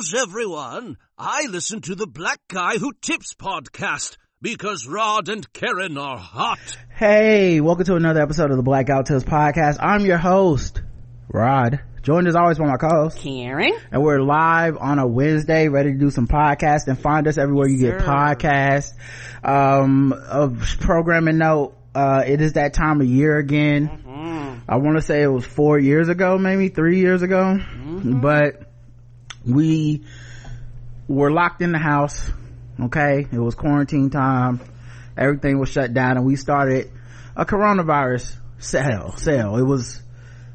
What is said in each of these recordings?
news, everyone. I listen to the Black Guy Who Tips podcast because Rod and Karen are hot. Hey, welcome to another episode of the Black Guy Who Tips podcast. I'm your host, Rod. Joined as always by my co-host, Karen. And we're live on a Wednesday, ready to do some podcasts and find us everywhere you get podcasts. Um, a programming note, uh, it is that time of year again. Mm-hmm. I want to say it was four years ago, maybe three years ago, mm-hmm. but we were locked in the house. Okay. It was quarantine time. Everything was shut down and we started a coronavirus sale, sale. It was,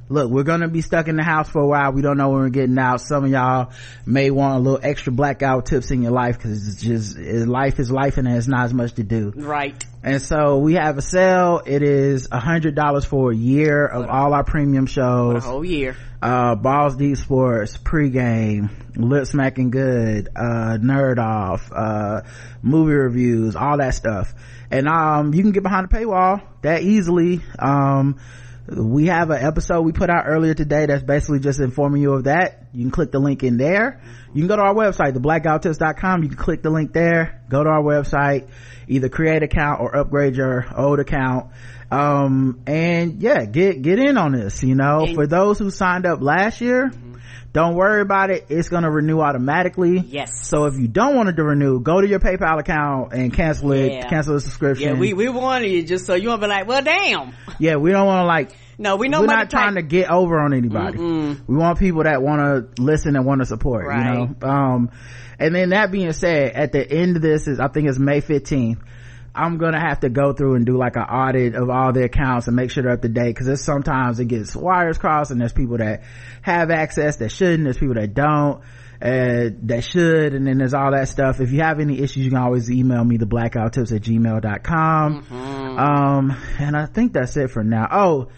look, we're gonna be stuck in the house for a while. We don't know when we're getting out. Some of y'all may want a little extra blackout tips in your life because it's just, life is life and there's not as much to do. Right. And so we have a sale. It is a hundred dollars for a year of all our premium shows. a whole year. Uh, Balls Deep Sports, pregame, lip smacking good, uh, nerd off, uh, movie reviews, all that stuff. And, um, you can get behind the paywall that easily. Um, we have an episode we put out earlier today that's basically just informing you of that. You can click the link in there. You can go to our website, theblackguywhotips.com. You can click the link there, go to our website, either create account or upgrade your old account. Um, and yeah, get, get in on this, you know, for those who signed up last year, don't worry about it. It's going to renew automatically. Yes. So if you don't want it to renew, go to your PayPal account and cancel it, yeah. cancel the subscription. Yeah, we, we wanted you just so you won't be like, well, damn. Yeah, we don't want to like, no, we know we're not trying to get over on anybody. Mm-mm. We want people that want to listen and want to support, right. you know? Um, and then that being said, at the end of this is, I think it's May 15th. I'm gonna have to go through and do like an audit of all the accounts and make sure they're up to date because there's sometimes it gets wires crossed and there's people that have access that shouldn't, there's people that don't, uh, that should, and then there's all that stuff. If you have any issues, you can always email me the black guy who tips at gmail.com. Mm-hmm. Um, and I think that's it for now. Oh,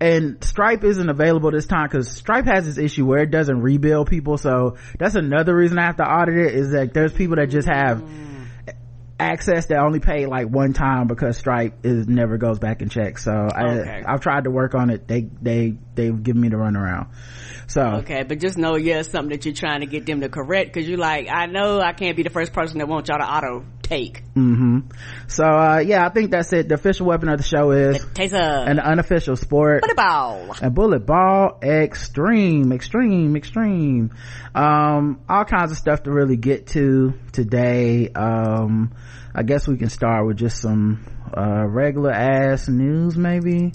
and Stripe isn't available this time because Stripe has this issue where it doesn't rebuild people. So that's another reason I have to audit it is that there's people that just have access that only pay like one time because Stripe is never goes back and checks. So okay. I, I've tried to work on it. They, they, they've given me the runaround. So. Okay. But just know, yeah, something that you're trying to get them to correct because you're like, I know I can't be the first person that wants y'all to auto take. Mm-hmm. So, uh, yeah, I think that's it. The official weapon of the show is taser. An unofficial sport. Bullet ball. A bullet ball extreme, extreme, extreme. Um, all kinds of stuff to really get to today. Um, I guess we can start with just some, uh, regular ass news maybe.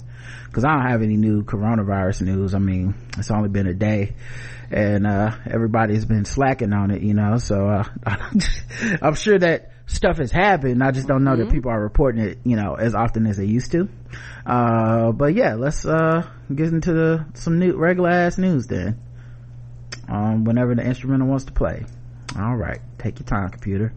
Cause I don't have any new coronavirus news. I mean, it's only been a day and, uh, everybody's been slacking on it, you know, so, uh, I'm sure that stuff has happened. I just don't know mm-hmm. that people are reporting it, you know, as often as they used to. Uh, but yeah, let's, uh, get into the, some new, regular ass news then. Um, whenever the instrumental wants to play. All right. Take your time, computer.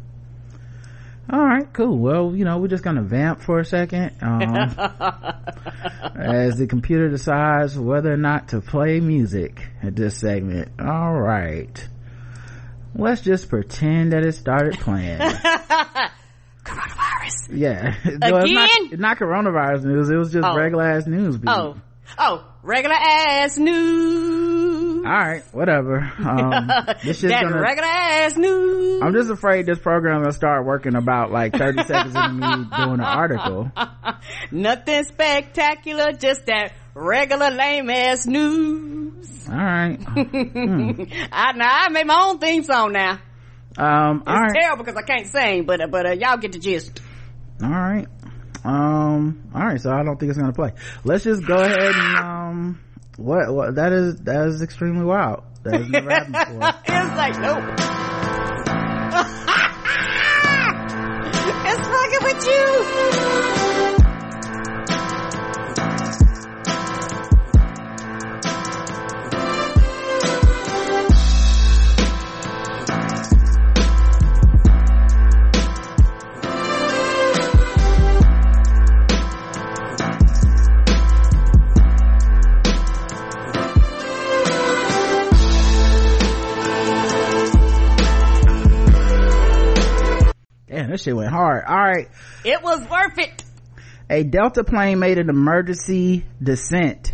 All right, cool. Well, you know, we're just gonna vamp for a second, um, as the computer decides whether or not to play music at this segment. All right let's just pretend that it started playing. coronavirus. Yeah. Again? No, it's not, not, coronavirus news. It was just oh. regular ass news. Beat. Oh. Oh, regular ass news. All right, whatever. Um, this that gonna, regular ass news. I'm just afraid this program will start working about like 30 seconds into me doing an article. Nothing spectacular, just that regular lame ass news. All right. hmm. I now I made my own theme song now. Um, it's terrible because I can't sing, but but uh, y'all get the gist. All right. Um. All right. So I don't think it's gonna play. Let's just go ahead and um. What? What? That is that is extremely wild. That has never happened before. it's like nope. it's fucking with you. This shit went hard. All right. It was worth it. A Delta plane made an emergency descent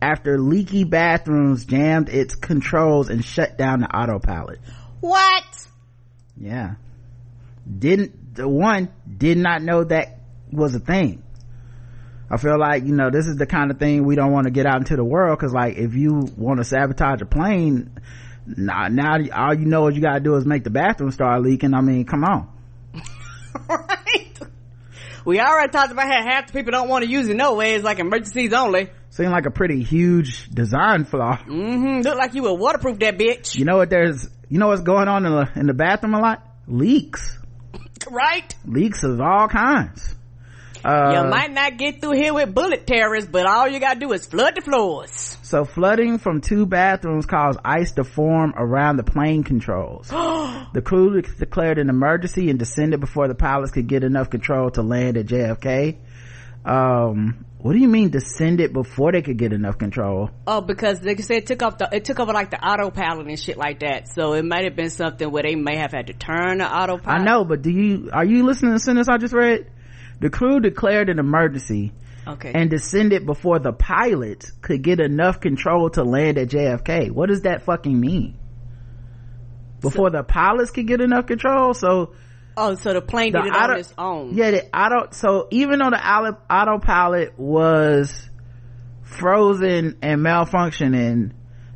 after leaky bathrooms jammed its controls and shut down the autopilot. What? Yeah. Didn't, the one did not know that was a thing. I feel like, you know, this is the kind of thing we don't want to get out into the world because like if you want to sabotage a plane, now, now all you know is you gotta do is make the bathroom start leaking. I mean, come on. right. We already talked about how half the people don't want to use it no way. It's like emergencies only. Seemed like a pretty huge design flaw. Mm-hmm. Look like you would waterproof that bitch. You know what there's, you know what's going on in the, in the bathroom a lot? Leaks. Right? Leaks of all kinds. Uh, you might not get through here with bullet terrorists, but all you gotta do is flood the floors. So flooding from two bathrooms caused ice to form around the plane controls. the crew declared an emergency and descended before the pilots could get enough control to land at JFK. Um, what do you mean descended before they could get enough control? Oh, because they said it took off the it took over like the autopilot and shit like that. So it might have been something where they may have had to turn the autopilot. I know, but do you are you listening to the sentence I just read? The crew declared an emergency okay. and descended before the pilots could get enough control to land at JFK. What does that fucking mean? Before so, the pilots could get enough control, so Oh, so the plane the did it auto, on its own. Yeah, the auto. So even though the autopilot was frozen and malfunctioning,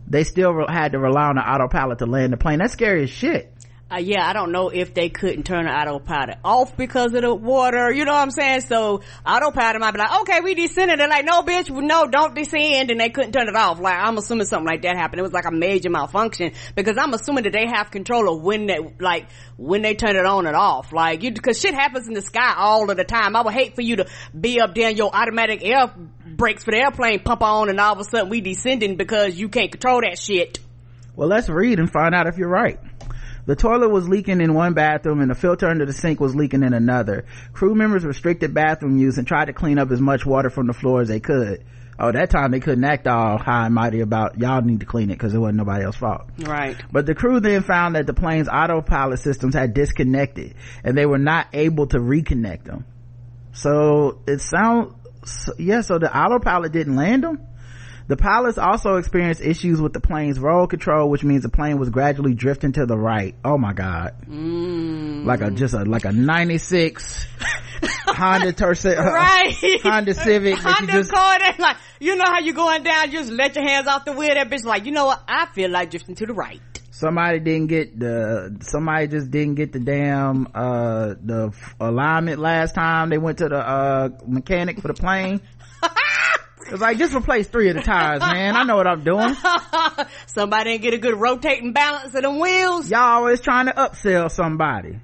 they still had to rely on the autopilot to land the plane. That's scary as shit uh, yeah, I don't know if they couldn't turn the autopilot off because of the water. You know what I'm saying? So autopilot might be like, okay, we descended. They're like, no, bitch, no, don't descend. And they couldn't turn it off. Like, I'm assuming something like that happened. It was like a major malfunction because I'm assuming that they have control of when they, like, when they turn it on and off. Like, you, cause shit happens in the sky all of the time. I would hate for you to be up there and your automatic air brakes for the airplane pump on and all of a sudden we descending because you can't control that shit. Well, let's read and find out if you're right. The toilet was leaking in one bathroom and the filter under the sink was leaking in another. Crew members restricted bathroom use and tried to clean up as much water from the floor as they could. Oh, that time they couldn't act all high and mighty about y'all need to clean it because it wasn't nobody else's fault. Right. But the crew then found that the plane's autopilot systems had disconnected and they were not able to reconnect them. So it sounds, yeah, so the autopilot didn't land them? The pilots also experienced issues with the plane's roll control, which means the plane was gradually drifting to the right. Oh my god. Mm. Like a, just a, like a 96 Honda Tercel, right. Honda Civic. Honda just, Accord, like, you know how you going down, you just let your hands off the wheel, that bitch like, you know what, I feel like drifting to the right. Somebody didn't get the, somebody just didn't get the damn, uh, the alignment last time they went to the, uh, mechanic for the plane. It's like just replace three of the tires, man. I know what I'm doing. somebody didn't get a good rotating balance of them wheels. Y'all always trying to upsell somebody.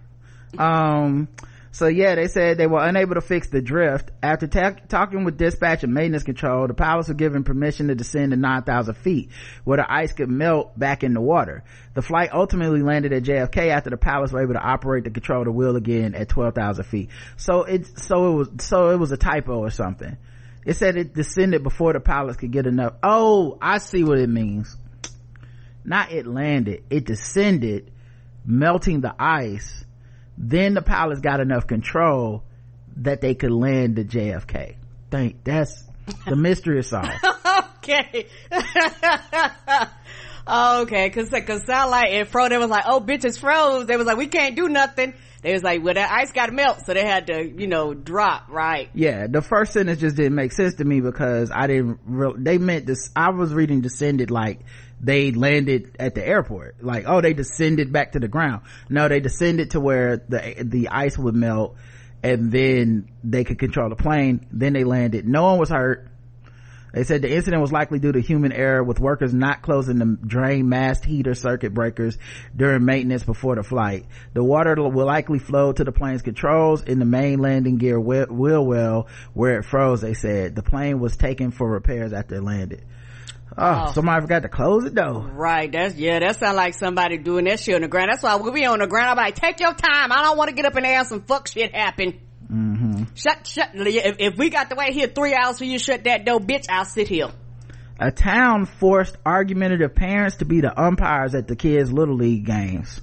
Um, so yeah, they said they were unable to fix the drift. After ta- talking with dispatch and maintenance control, the pilots were given permission to descend to 9,000 feet, where the ice could melt back in the water. The flight ultimately landed at JFK after the pilots were able to operate the control the wheel again at 12,000 feet. So it, so it was, so it was a typo or something. It said it descended before the pilots could get enough. Oh, I see what it means. Not it landed. It descended, melting the ice. Then the pilots got enough control that they could land the JFK. Think that's the mystery is solved. okay. okay, cause, cause sound like it froze. They was like, oh, bitches froze. They was like, we can't do nothing they was like, well, that ice got to melt, so they had to, you know, drop, right? Yeah, the first sentence just didn't make sense to me because I didn't, re- they meant this, I was reading descended like they landed at the airport. Like, oh, they descended back to the ground. No, they descended to where the, the ice would melt and then they could control the plane. Then they landed. No one was hurt. They said the incident was likely due to human error with workers not closing the drain mast heater circuit breakers during maintenance before the flight. The water will likely flow to the plane's controls in the main landing gear wheel well where it froze, they said. The plane was taken for repairs after it landed. Oh, oh, somebody forgot to close it though. Right. That's, yeah, that sounds like somebody doing that shit on the ground. That's why we'll be on the ground. I'm like, take your time. I don't want to get up in there and some fuck shit happen. Mm-hmm. Shut, shut, if, if we got to wait here three hours for you to shut that door, bitch, I'll sit here. A town forced argumentative parents to be the umpires at the kids' little league games.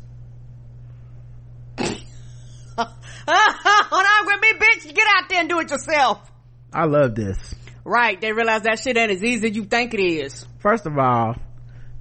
On with me, bitch. Get out there and do it yourself. I love this. Right. They realize that shit ain't as easy as you think it is. First of all,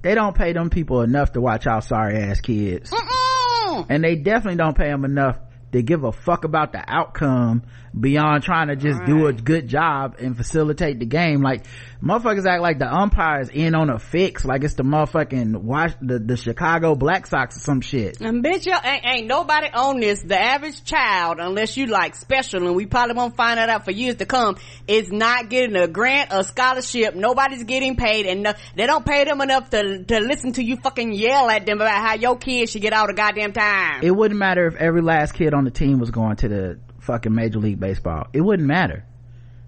they don't pay them people enough to watch our sorry ass kids. Mm-mm. And they definitely don't pay them enough to give a fuck about the outcome beyond trying to just right. do a good job and facilitate the game. Like motherfuckers act like the umpires in on a fix, like it's the motherfucking watch the, the Chicago Black Sox or some shit. And bitch, yo, ain't, ain't nobody on this. The average child, unless you like special, and we probably won't find that out for years to come, is not getting a grant, a scholarship. Nobody's getting paid, and no, they don't pay them enough to to listen to you fucking yell at them about how your kids should get all the goddamn time. It wouldn't matter if every last kid on the team was going to the fucking major league baseball. It wouldn't matter.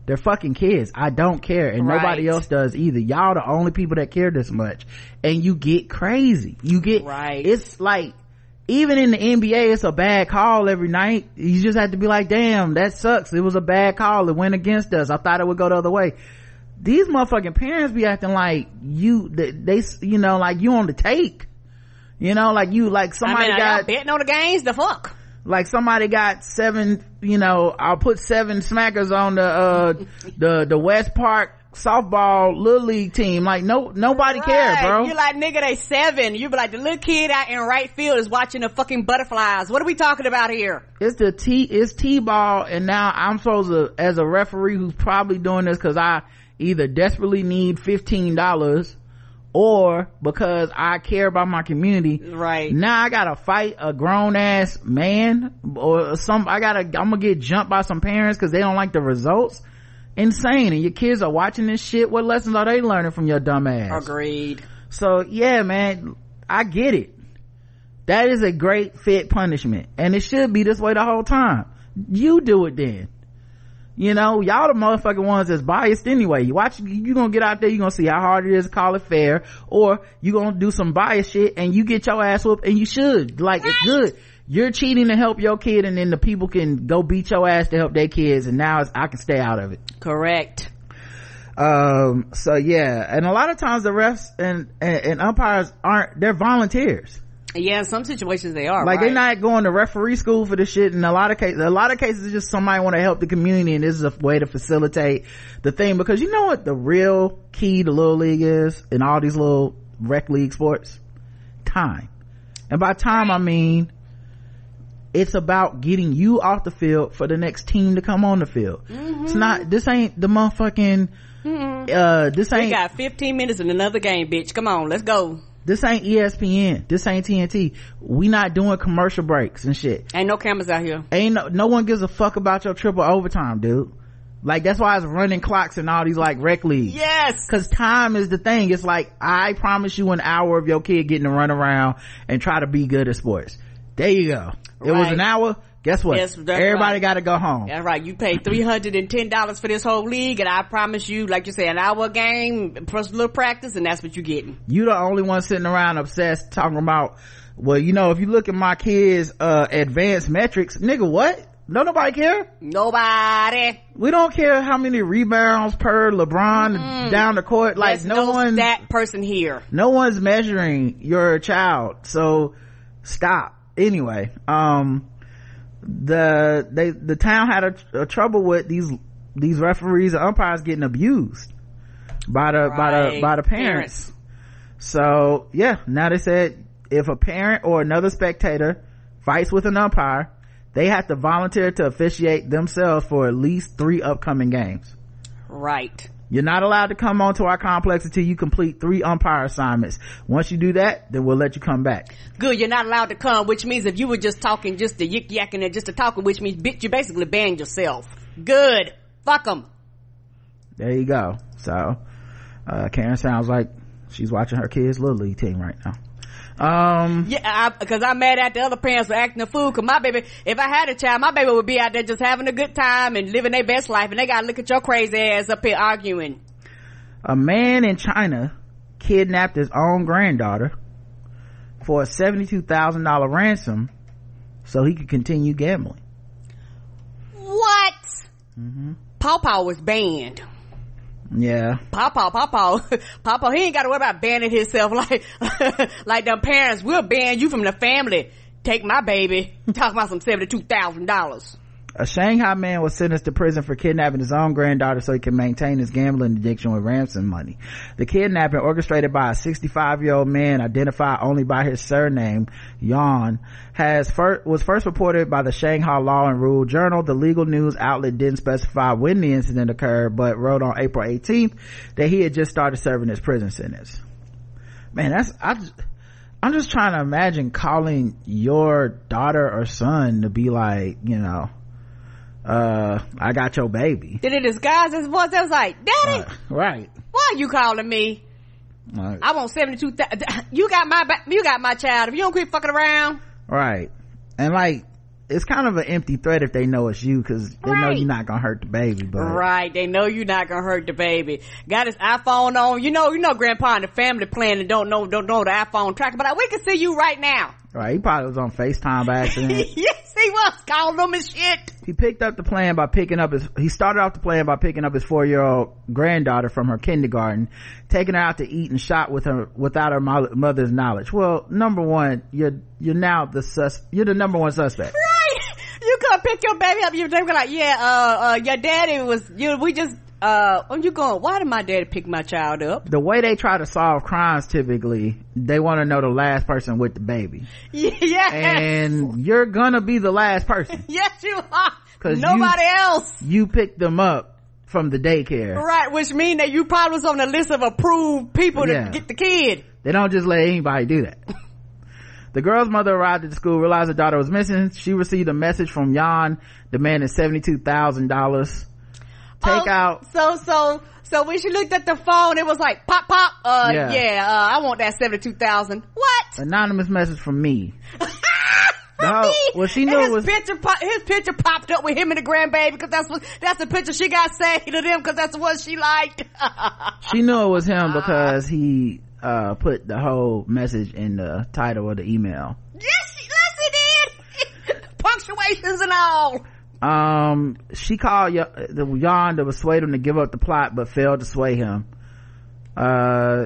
They're fucking kids. I don't care. And right. nobody else does either. Y'all the only people that care this much. And you get crazy. You get, right. it's like, even in the NBA, it's a bad call every night. You just have to be like, damn, that sucks. It was a bad call. It went against us. I thought it would go the other way. These motherfucking parents be acting like you, they, they you know, like you on the take. You know, like you, like somebody I mean, got betting on the games. The fuck like somebody got seven you know i'll put seven smackers on the uh the the west park softball little league team. Like no nobody right. cares bro. You're like nigga they seven. You be like the little kid out in right field is watching the fucking butterflies. What are we talking about here? It's the t it's t-ball and now i'm supposed to as a referee who's probably doing this because i either desperately need fifteen dollars or because I care about my community. Right. Now I gotta fight a grown ass man or some, I gotta, I'm gonna get jumped by some parents cause they don't like the results. Insane. And your kids are watching this shit. What lessons are they learning from your dumb ass? Agreed. So yeah, man, I get it. That is a great fit punishment. And it should be this way the whole time. You do it then you know y'all the motherfucking ones that's biased anyway. You watch you gonna get out there you gonna see how hard it is to call it fair or you gonna do some bias shit and you get your ass whooped and you should. Like right. it's good. You're cheating to help your kid and then the people can go beat your ass to help their kids and now i can stay out of it. Correct. Um so yeah. And a lot of times the refs and, and, and umpires aren't they're volunteers yeah, in some situations they are. Like right? they're not going to referee school for this shit. In a lot of cases, a lot of cases, it's just somebody want to help the community, and this is a way to facilitate the thing. Because you know what the real key to little league is in all these little rec league sports? Time. And by time, I mean it's about getting you off the field for the next team to come on the field. Mm-hmm. It's not. This ain't the motherfucking. Uh, this ain't. We got 15 minutes in another game, bitch. Come on, let's go. This ain't ESPN. This ain't TNT. We not doing commercial breaks and shit. Ain't no cameras out here. Ain't no, no one gives a fuck about your triple overtime, dude. Like that's why it's running clocks and all these like rec leagues. Yes. Cause time is the thing. It's like, I promise you an hour of your kid getting to run around and try to be good at sports. There you go. It was an hour guess what? Yes, everybody right. got to go home. That's right. You paid 310 dollars for this whole league and i promise you like you say an hour game plus a little practice and that's what you're getting. You the only one sitting around obsessed talking about well you know if you look at my kids uh advanced metrics nigga what? No nobody care? Nobody. We don't care how many rebounds per lebron mm. down the court. Like no, no one that person here. No one's measuring your child. So stop. Anyway um the they the town had a, a trouble with these these referees and umpires getting abused by the right. by the by the parents. parents. So yeah, now they said if a parent or another spectator fights with an umpire, they have to volunteer to officiate themselves for at least three upcoming games. Right. You're not allowed to come onto our complex until you complete three umpire assignments. Once you do that, then we'll let you come back. Good, you're not allowed to come, which means if you were just talking, just the yik yakking and just the talking, which means bitch, you basically banned yourself. Good. Fuck them. There you go. So, uh, Karen sounds like she's watching her kids' little league team right now. Um, yeah, because I'm mad at the other parents for acting a fool. Cause my baby, if I had a child, my baby would be out there just having a good time and living their best life, and they gotta look at your crazy ass up here arguing. A man in China kidnapped his own granddaughter for a seventy-two thousand dollar ransom so he could continue gambling. What? Mm-hmm. Paw Paw was banned yeah. Papa papa papa he ain't gotta worry about banning himself. Like like the parents We'll ban you from the family. Take my baby. Talk about some seventy-two thousand dollars A Shanghai man was sentenced to prison for kidnapping his own granddaughter so he can maintain his gambling addiction with ransom money. The kidnapping orchestrated by a 65 year old man identified only by his surname, Yan, has first, was first reported by the Shanghai Law and Rule Journal. The legal news outlet didn't specify when the incident occurred, but wrote on April 18th that he had just started serving his prison sentence. Man, that's, I just, I'm just trying to imagine calling your daughter or son to be like, you know, uh, I got your baby. Did it disguise his voice? I was like, Daddy, uh, right? Why are you calling me? Right. I want seventy two. You got my you got my child. If you don't quit fucking around, right? And like, it's kind of an empty threat if they know it's you because they right. know you're not gonna hurt the baby. But right, they know you're not gonna hurt the baby. Got his iPhone on. You know, you know, Grandpa and the family plan and don't know don't know the iPhone tracker. But we can see you right now. Right, he probably was on FaceTime by accident. yes, he was calling them and shit. He picked up the plan by picking up his, he started off the plan by picking up his four-year-old granddaughter from her kindergarten, taking her out to eat and shot with her, without her mother's knowledge. Well, number one, you're, you're now the sus, you're the number one suspect. Right! You come pick your baby up, you're like, yeah, uh, uh, your daddy was, you, we just uh when you going why did my daddy pick my child up? The way they try to solve crimes typically they want to know the last person with the baby. Yeah and you're gonna be the last person. Yes you are. Because nobody you, else. you picked them up from the daycare. Right which means that you probably was on the list of approved people to yeah. get the kid. They don't just let anybody do that. The girl's mother arrived at the school, realized her daughter was missing. She received a message from Yan demanding $72,000 take oh, out. So, so, so when she looked at the phone, it was like pop, pop. Uh, yeah, yeah uh, I want that seventy-two thousand. What? Anonymous message from me. me. Well, she knew his it was picture. his picture popped up with him and the grandbaby because that's what that's the picture she got saved to them because that's what she liked. she knew it was him because he uh, put the whole message in the title of the email. Yes, yes, he did. Punctuations and all um she called y- the Yan to persuade him to give up the plot but failed to sway him. Uh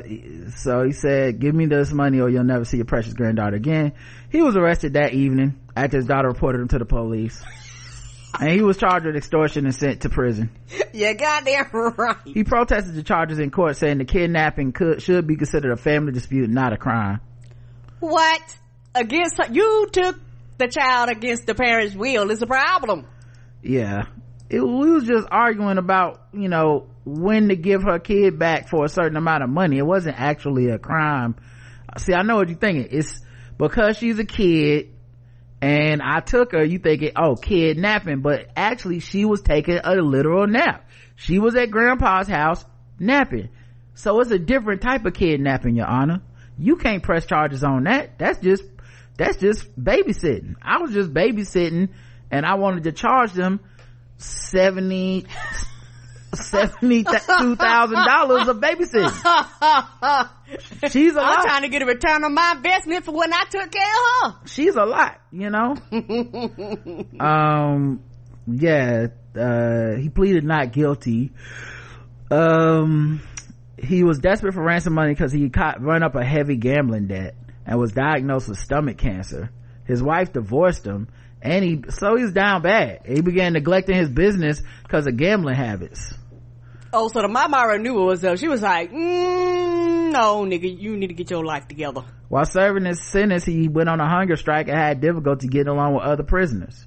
so he said give me this money or you'll never see your precious granddaughter again. He was arrested that evening after his daughter reported him to the police. And he was charged with extortion and sent to prison. Yeah goddamn right. He protested the charges in court saying the kidnapping could should be considered a family dispute not a crime. What? Against you took the child against the parents will. Is a problem yeah. It, we was just arguing about you know when to give her kid back for a certain amount of money. It wasn't actually a crime. See i know what you're thinking it's because she's a kid and i took her you thinking oh kidnapping but actually she was taking a literal nap. She was at grandpa's house napping. So it's a different type of kidnapping your honor. You can't press charges on that. That's just that's just babysitting. I was just babysitting and I wanted to charge them seventy seventy-two thousand dollars of babysitting. She's a I'm lot. trying to get a return on my investment for when I took care of her. She's a lot, you know. um, yeah. Uh, he pleaded not guilty. Um, he was desperate for ransom money because he caught run up a heavy gambling debt and was diagnosed with stomach cancer. His wife divorced him and he so he's down bad. He began neglecting his business because of gambling habits. Oh so the mama knew it was up she was like mm, no nigga you need to get your life together. While serving his sentence he went on a hunger strike and had difficulty getting along with other prisoners.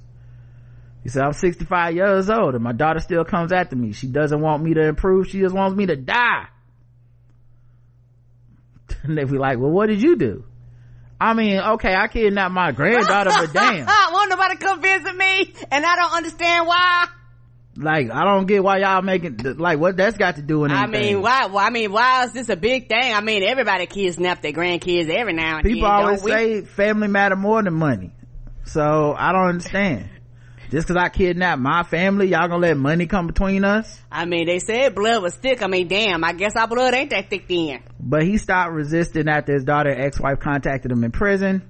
He said i'm 65 years old and my daughter still comes after me. She doesn't want me to improve. She just wants me to die. And they be like well what did you do? I mean, okay, I kidnapped my granddaughter, but damn. Won't nobody come visit me, and I don't understand why. Like, I don't get why y'all making, like, what that's got to do with anything. I mean, why, well, I mean, why is this a big thing? I mean, everybody kidnap their grandkids every now and People then. People always say family matter more than money. So, I don't understand just because I kidnapped my family, y'all gonna let money come between us? I mean, they said blood was thick. I mean, damn, I guess our blood ain't that thick then. But he stopped resisting after his daughter ex-wife contacted him in prison.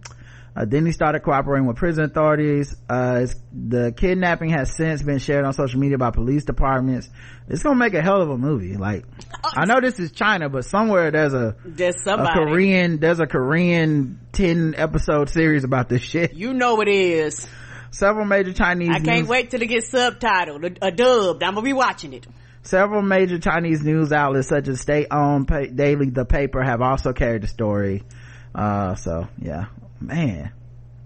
Uh, then he started cooperating with prison authorities. Uh, the kidnapping has since been shared on social media by police departments. It's gonna make a hell of a movie. Like, I know this is China, but somewhere there's a, there's somebody. a Korean, there's a Korean 10 episode series about this shit. You know it is Several major Chinese. I can't news- wait till it gets subtitled, a, a dubbed. I'm gonna be watching it. Several major Chinese news outlets, such as state-owned pa- daily The Paper, have also carried the story. Uh, so yeah, man,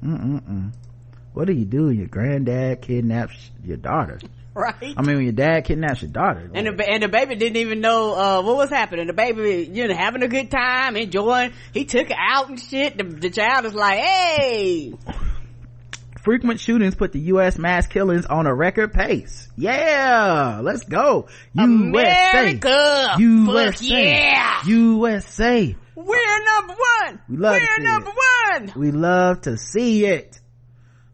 Mm-mm-mm. what do you do? when Your granddad kidnaps your daughter. Right. I mean, when your dad kidnaps your daughter. And the, and the baby didn't even know, uh, what was happening. The baby, you know, having a good time, enjoying. He took her out and shit. The, the child is like, hey. frequent shootings put the U.S. mass killings on a record pace. Yeah, let's go. America. USA. Fuck yeah. USA. We're number one. We love to We're see number it. one. We love to see it.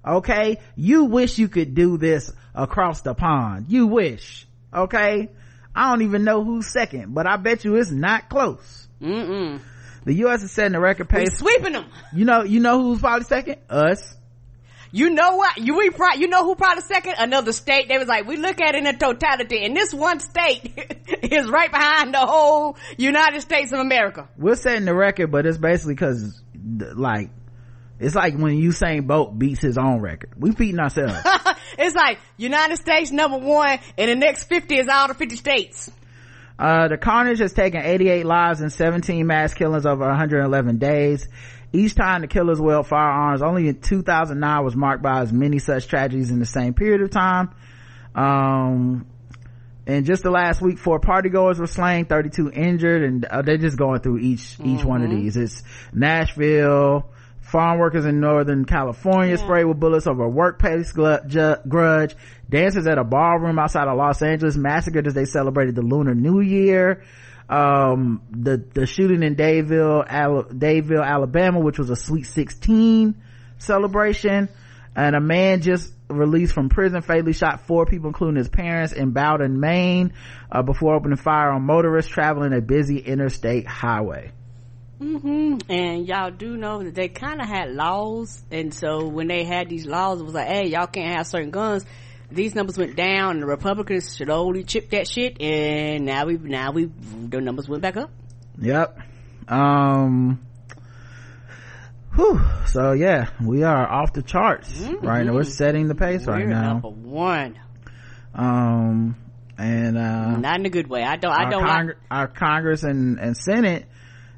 Okay? You wish you could do this across the pond. You wish. Okay? I don't even know who's second, but I bet you it's not close. Mm-mm. The U.S. is setting the record We pace. sweeping them. You know, you know who's probably second? Us. You know what? You we pro- you know who probably second? Another state. They was like, we look at it in totality, and this one state is right behind the whole United States of America. We're setting the record, but it's basically cause, like, it's like when Usain Bolt beats his own record. We beating ourselves. it's like United States number one, and the next fifty is all the fifty states. Uh, the carnage has taken 88 lives and 17 mass killings over 111 days. Each time the killers wield firearms, only in 2009 was marked by as many such tragedies in the same period of time. Um, and just the last week, four partygoers were slain, 32 injured, and uh, they're just going through each, each one of these. It's Nashville, farm workers in Northern California sprayed with bullets over a workplace grudge, dancers at a ballroom outside of Los Angeles massacred as they celebrated the Lunar New Year. Um, the, the shooting in Dadeville, Al- Dadeville, Alabama, which was a Sweet 16 celebration. And a man just released from prison fatally shot four people, including his parents in Bowdoin, Maine, uh, before opening fire on motorists traveling a busy interstate highway. Mm-hmm. And y'all do know that they kind of had laws, and so when they had these laws, it was like, hey, y'all can't have certain guns. These numbers went down, and the Republicans slowly chipped that shit, and now we now we the numbers went back up. Yep. Um, whew. So yeah, we are off the charts right now. We're setting the pace right We're now. number one, Um, and, uh, not in a good way. I don't. I our, don't Cong- like. our Congress and, and Senate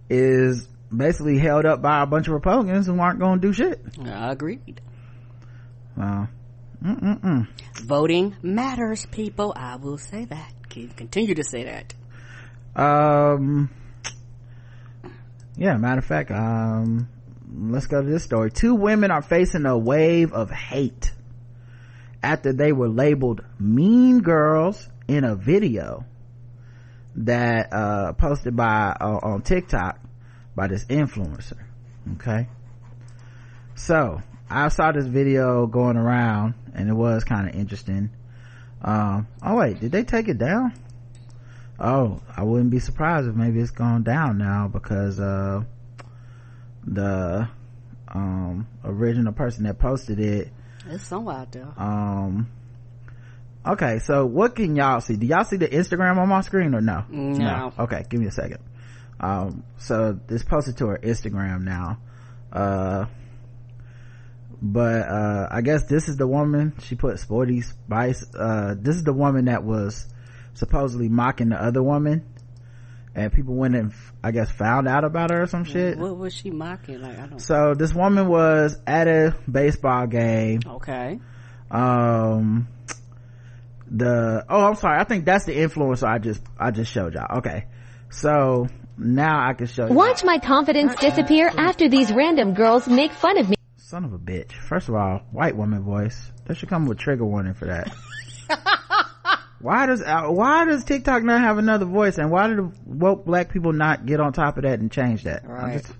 is basically held up by a bunch of Republicans who aren't going to do shit. I agreed. Wow. Mm-mm-mm. Voting matters, people. I will say that. Keep continue to say that. Um, yeah, matter of fact, um, let's go to this story. Two women are facing a wave of hate after they were labeled mean girls in a video that, uh, posted by, uh, on TikTok by this influencer. Okay. So, I saw this video going around and it was kind of interesting. Um, oh wait, did they take it down? oh i wouldn't be surprised if maybe it's gone down now because uh the um original person that posted it it's somewhere out there. um okay so what can y'all see do y'all see the instagram on my screen or no No. okay give me a second um so this posted to her instagram now uh but uh i guess this is the woman she put sporty spice uh this is the woman that was supposedly mocking the other woman and people went and i guess found out about her or some shit What was she mocking? Like I don't. so this woman was at a baseball game Okay. um the oh i'm sorry i think that's the influencer i just i just showed y'all okay so now i can show you Watch my confidence disappear after these random girls make fun of me. Son of a bitch. First of all white woman voice. That should come with trigger warning for that. Why does uh, why does tiktok not have another voice? And why do the woke black people not get on top of that and change that? I just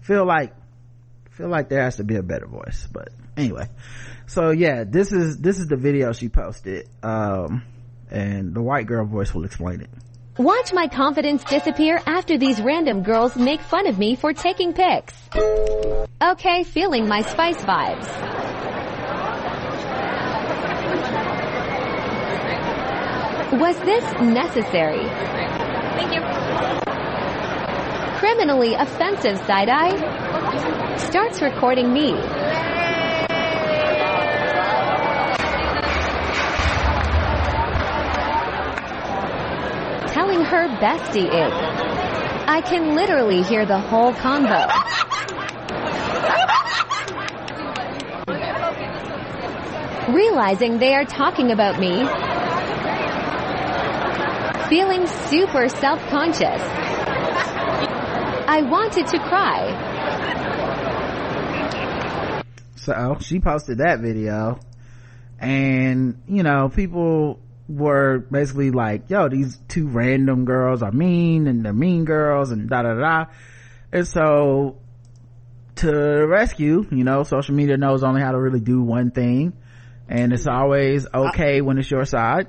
feel like feel like there has to be a better voice but anyway. So yeah this is this is the video she posted um and the white girl voice will explain it Watch my confidence disappear after these random girls make fun of me for taking pics. Okay, feeling my spice vibes. Was this necessary? Thank you. Criminally offensive side eye starts recording me. Telling her bestie is. I can literally hear the whole convo. Realizing they are talking about me, feeling super self-conscious. I wanted to cry. So she posted that video and, you know, people were basically like, yo, these two random girls are mean and they're mean girls and da da da. And so to rescue, you know, social media knows only how to really do one thing. And it's always okay when it's your side.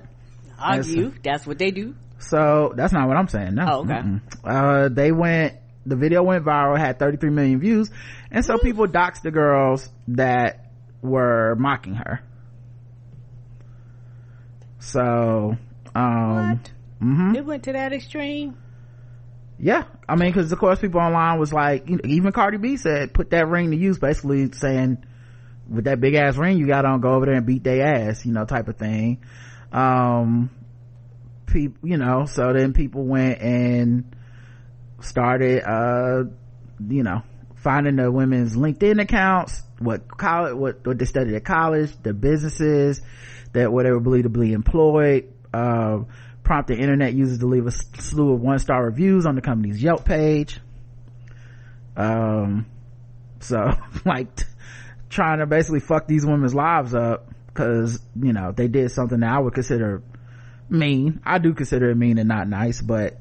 Argue. That's what they do. So that's not what I'm saying. No. Oh, okay. Uh, they went, the video went viral, had 33 million views. And so people doxed the girls that were mocking her. So, um, mhm. It went to that extreme. yeah. I mean, cause of course people online was like, you know, even Cardi B said, put that ring to use, basically saying, with that big ass ring you got on, go over there and beat their ass, you know, type of thing. Um, people, you know, so then people went and started, uh, you know, finding the women's LinkedIn accounts, what college, what, what they studied at college, the businesses that where they were believed to be employed, uh, prompted internet users to leave a slew of one star reviews on the company's Yelp page. Um, so like t- trying to basically fuck these women's lives up because, you know, they did something that I would consider mean. I do consider it mean and not nice, but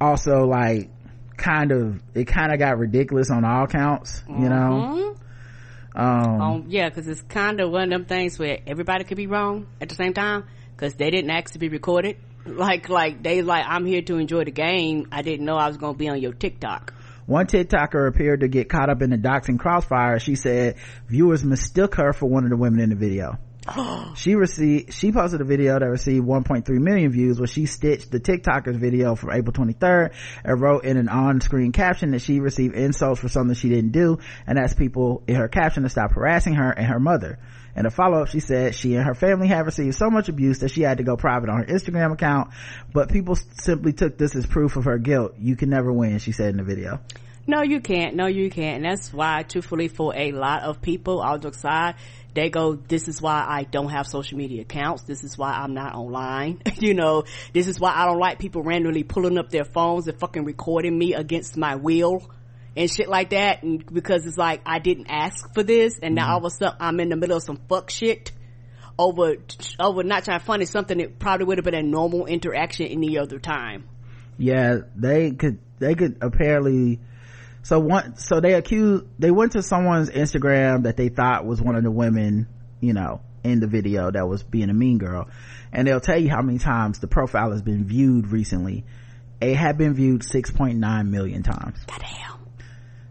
also like kind of, it kind of got ridiculous on all counts, you know? Um, Um, yeah, because it's kind of one of them things where everybody could be wrong at the same time because they didn't ask to be recorded. Like, like they like, I'm here to enjoy the game. I didn't know I was going to be on your TikTok. One TikToker appeared to get caught up in the doxing crossfire. She said viewers mistook her for one of the women in the video. she received, she posted a video that received 1.3 million views where she stitched the TikToker's video from April 23rd and wrote in an on-screen caption that she received insults for something she didn't do and asked people in her caption to stop harassing her and her mother. In a follow-up, she said she and her family have received so much abuse that she had to go private on her Instagram account, but people simply took this as proof of her guilt. You can never win, she said in the video. No, you can't. No, you can't. And that's why, truthfully, for a lot of people, all jokes aside, they go, this is why I don't have social media accounts. This is why I'm not online. you know, this is why I don't like people randomly pulling up their phones and fucking recording me against my will and shit like that. And because it's like, I didn't ask for this. And now mm-hmm. all of a sudden I'm in the middle of some fuck shit over, over not trying to find something that probably would have been a normal interaction any other time. yeah they could they could apparently so one so they accused they went to someone's instagram that they thought was one of the women you know in the video that was being a mean girl and they'll tell you how many times the profile has been viewed recently it had been viewed 6.9 million times Goddamn.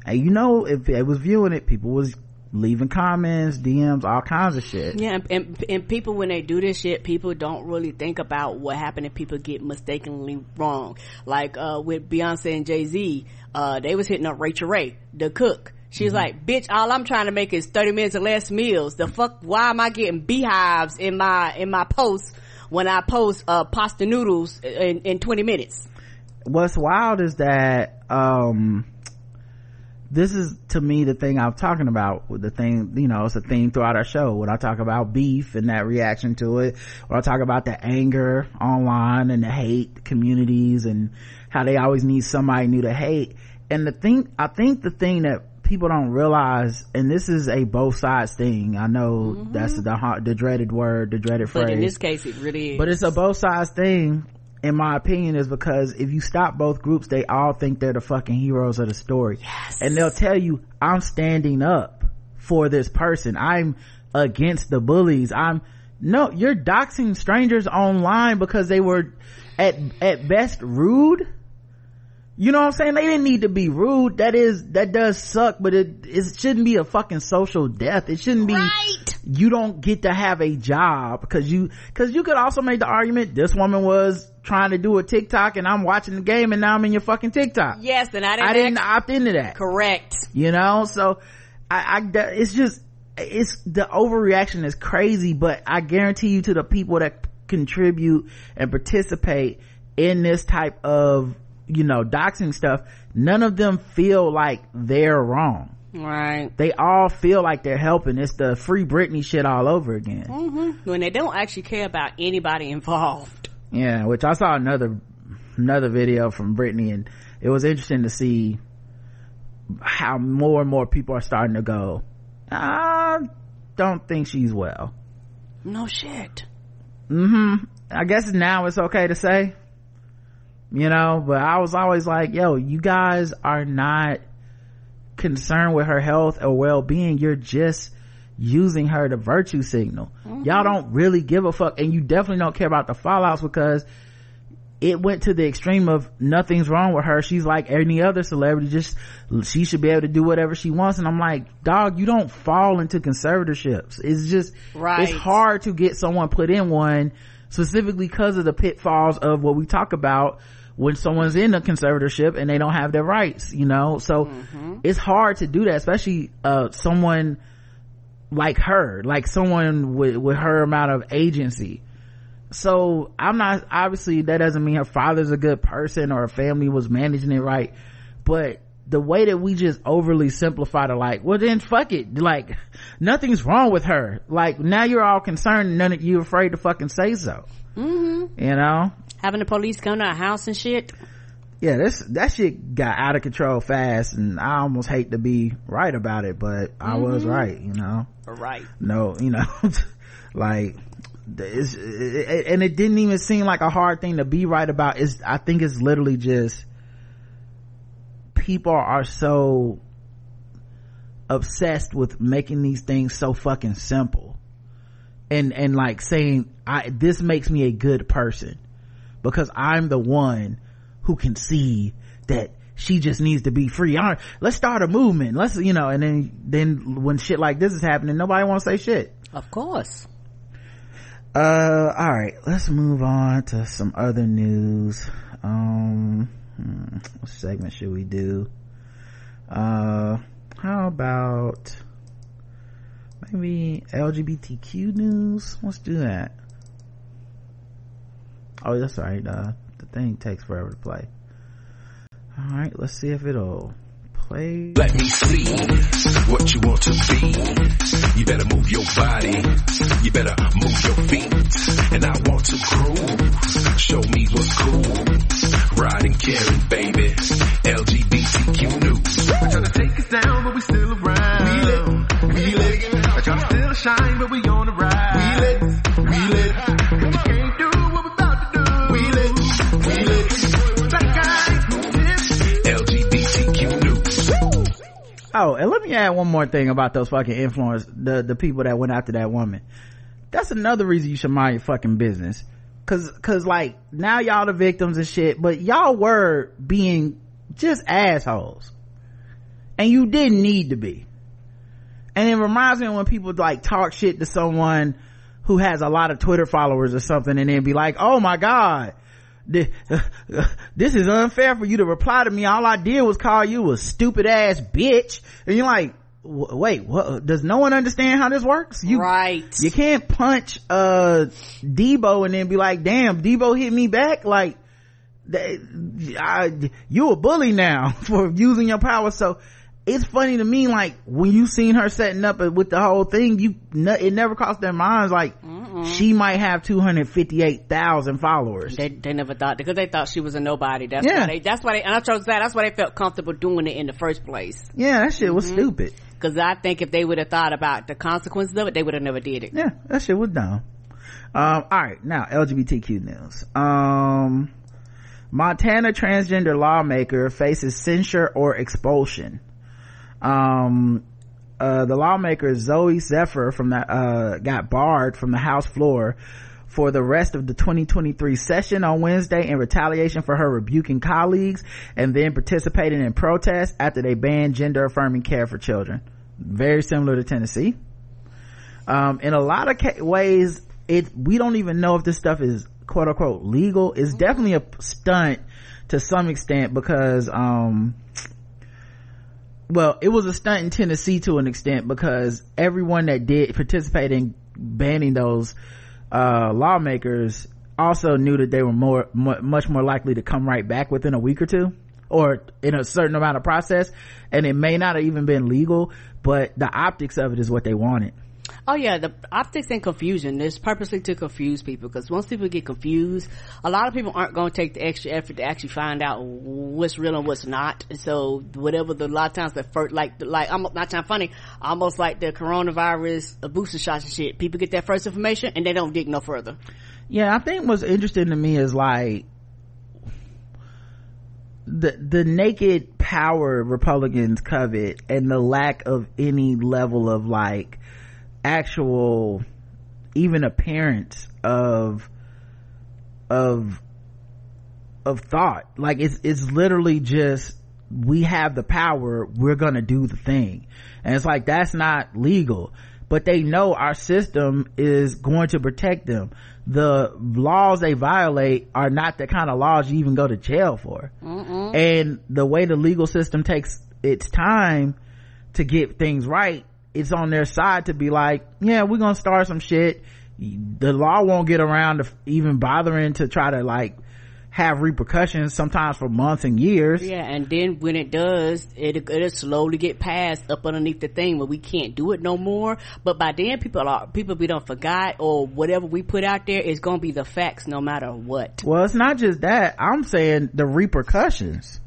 and you know if they was viewing it people was leaving comments dms all kinds of shit Yeah, and, and, people when they do this shit, people don't really think about what happened if people get mistakenly wrong. Like uh with Beyonce and Jay Z, uh they was hitting up Rachael Ray, the cook. She's like, bitch, all I'm trying to make is 30 minutes or less meals. The fuck, why am I getting Beyhives in my, in my posts when I post, uh, pasta noodles in, in 20 minutes? what's wild is that um this is to me the thing i'm talking about with the thing you know it's a theme throughout our show when i talk about beef and that reaction to it or i talk about the anger online and the hate communities and how they always need somebody new to hate. And the thing i think the thing that people don't realize and this is a both sides thing i know mm-hmm. that's the the dreaded word the dreaded phrase But in this case, it really is. but it's a both sides thing in my opinion is because if you stop both groups they all think they're the fucking heroes of the story. Yes. and they'll tell you i'm standing up for this person. I'm against the bullies. I'm no you're doxing strangers online because they were at at best rude you know what I'm saying? They didn't need to be rude. That is, that does suck, but it, it shouldn't be a fucking social death. It shouldn't be, Right. you don't get to have a job because you, cause you could also make the argument this woman was trying to do a TikTok and I'm watching the game and now I'm in your fucking TikTok. yes, and I didn't, I didn't opt into that. correct. You know? So, I, I, it's just, it's, the overreaction is crazy, but I guarantee you to the people that contribute and participate, in this type of you know doxing stuff none of them feel like they're wrong. Right. They all feel like they're helping. It's the free britney shit all over again. Mm-hmm. when they don't actually care about anybody involved. Yeah which i saw another another video from britney and it was interesting to see how more and more people are starting to go i don't think she's well. No shit. Mm-hmm. I guess now it's okay to say you know but i was always like yo you guys are not concerned with her health or well-being. You're just using her to virtue signal. Mm-hmm. y'all don't really give a fuck. And you definitely don't care about the fallouts because it went to the extreme of nothing's wrong with her. She's like any other celebrity. Just she should be able to do whatever she wants. And i'm like dog you don't fall into conservatorships. It's just right. it's hard to get someone put in one specifically because of the pitfalls of what we talk about when someone's in a conservatorship and they don't have their rights, you know? So mm-hmm. it's hard to do that, especially, uh, someone like her, like someone with, with her amount of agency. So I'm not, obviously that doesn't mean her father's a good person or her family was managing it right, but the way that we just overly simplify to like, well then fuck it. Like, nothing's wrong with her. Like, now you're all concerned and none of you afraid to fucking say so. Mm-hmm. You know? Having the police come to our house and shit? Yeah this that shit got out of control fast and i almost hate to be right about it but mm-hmm. i was right you know? Right. No you know like it's, it, and it didn't even seem like a hard thing to be right about. Is i think it's literally just people are so obsessed with making these things so fucking simple. And and like saying i this makes me a good person because I'm the one who can see that she just needs to be free. Right, let's start a movement. Let's, you know, and then, then when shit like this is happening, nobody wants to say shit. Of course. Uh, all right, let's move on to some other news. Um, hmm, what segment should we do? Uh, how about maybe LGBTQ news? Let's do that. Oh, that's right. Uh, the thing takes forever to play. All right, let's see if it'll play. Let me see what you want to be. You better move your body. You better move your feet. And I want to groove. Show me what's cool. Riding, caring, baby. LGBTQ news. We're trying to take us down, but we still around. We lit, we lit. We're trying to still shine, but we on the ride. Oh, and let me add one more thing about those fucking influencers, the, the people that went after that woman. That's another reason you should mind your fucking business. Cause, cause like, now y'all the victims and shit, but y'all were being just assholes. And you didn't need to be. And it reminds me when people like talk shit to someone who has a lot of Twitter followers or something and then be like, oh my god, this is unfair for you to reply to me. All I did was call you a stupid ass bitch. And you're like, wait, what? Does no one understand how this works? You, right. You can't punch, uh, Debo and then be like, damn, Debo hit me back. Like, I, you a bully now for using your power. So it's funny to me, like, when you seen her setting up with the whole thing, you, it never crossed their minds, like, Mm-mm. she might have 258,000 followers. They, they never thought, because they thought she was a nobody. That's yeah. why they, that's why they, and I chose that, that's why they felt comfortable doing it in the first place. Yeah, that shit was mm-hmm. stupid. Cause I think if they would have thought about the consequences of it, they would have never did it. Yeah, that shit was dumb. Um, alright, now LGBTQ news. Um, Montana transgender lawmaker faces censure or expulsion um uh, the lawmaker Zooey Zephyr from the uh, got barred from the House floor for the rest of the 2023 session on Wednesday in retaliation for her rebuking colleagues and then participating in protests after they banned gender affirming care for children. Very similar to Tennessee. Um, in a lot of ca- ways, it, we don't even know if this stuff is quote unquote legal. It's definitely a stunt to some extent because, um, well, it was a stunt in Tennessee to an extent because everyone that did participate in banning those, uh, lawmakers, also knew that they were more, much more likely to come right back within a week or two or in a certain amount of process. And it may not have even been legal but the optics of it is what they wanted Oh yeah, the optics and confusion is purposely to confuse people because once people get confused, a lot of people aren't going to take the extra effort to actually find out what's real and what's not. And so whatever the a lot of times the first, like, like, I'm not trying funny, almost like the coronavirus uh, booster shots and shit. People get that first information and they don't dig no further. Yeah, I think what's interesting to me is like, the the naked power Republicans covet and the lack of any level of like actual even appearance of of of thought. Like it's it's literally just we have the power we're gonna do the thing. And it's like that's not legal. But they know our system is going to protect them. The laws they violate are not the kind of laws you even go to jail for. Mm-mm. and the way the legal system takes its time to get things right it's on their side to be like, yeah, we're gonna start some shit. The law won't get around to even bothering to try to like have repercussions sometimes for months and years. Yeah, and then when it does, it, it'll slowly get passed up underneath the thing where we can't do it no more. But by then people are, people we don't forgot or whatever we put out there is gonna be the facts no matter what. Well, it's not just that. I'm saying the repercussions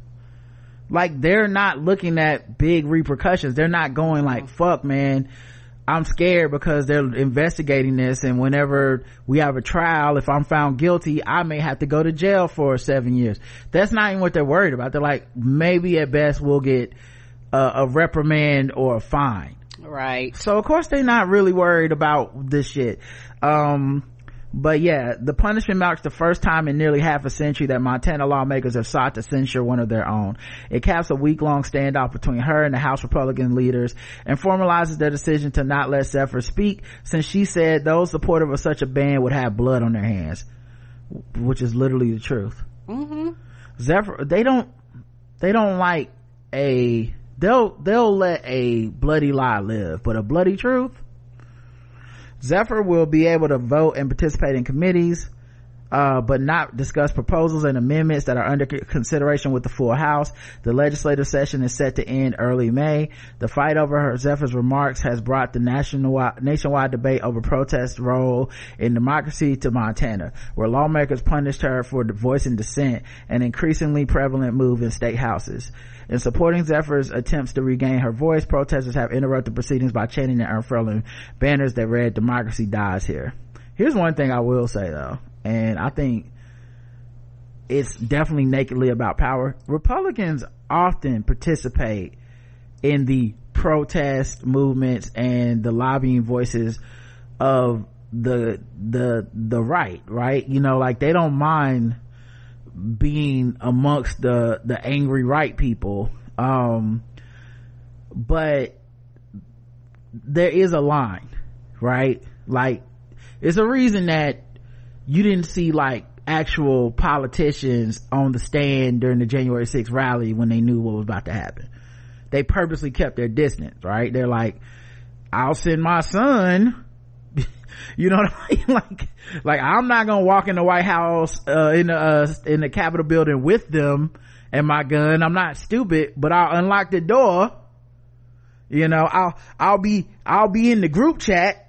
like they're not looking at big repercussions. They're not going like fuck man i'm scared because they're investigating this and whenever we have a trial if i'm found guilty i may have to go to jail for seven years. That's not even what they're worried about. They're like maybe at best we'll get a, a reprimand or a fine. Right. So of course they're not really worried about this shit. Um but yeah, the punishment marks the first time in nearly half a century that Montana lawmakers have sought to censure one of their own. It caps a week-long standoff between her and the House Republican leaders and formalizes their decision to not let Zephyr speak since she said those supportive of such a ban would have blood on their hands. Which is literally the truth. Mm-hmm. Zephyr, they don't, they don't like a, they'll, they'll let a bloody lie live, but a bloody truth, Zephyr will be able to vote and participate in committees, uh, but not discuss proposals and amendments that are under consideration with the full house. The legislative session is set to end early May. The fight over her Zephyr's remarks has brought the nationwide, nationwide debate over protest role in democracy to Montana, where lawmakers punished her for voicing dissent, an increasingly prevalent move in state houses. In supporting Zephyr's attempts to regain her voice, protesters have interrupted proceedings by chanting and unfurling banners that read democracy dies here. Here's one thing I will say though, and I think it's definitely nakedly about power. Republicans often participate in the protest movements and the lobbying voices of the the the right right? You know like they don't mind being amongst the the angry right people. Um but there is a line right? Like it's a reason that you didn't see like actual politicians on the stand during the January 6th rally when they knew what was about to happen. They purposely kept their distance, right? They're like, I'll send my son you know what I mean? Like, like I'm not gonna walk in the White House, uh, in the, uh, in the Capitol building with them and my gun. I'm not stupid, but I'll unlock the door. You know, I'll, I'll be, I'll be in the group chat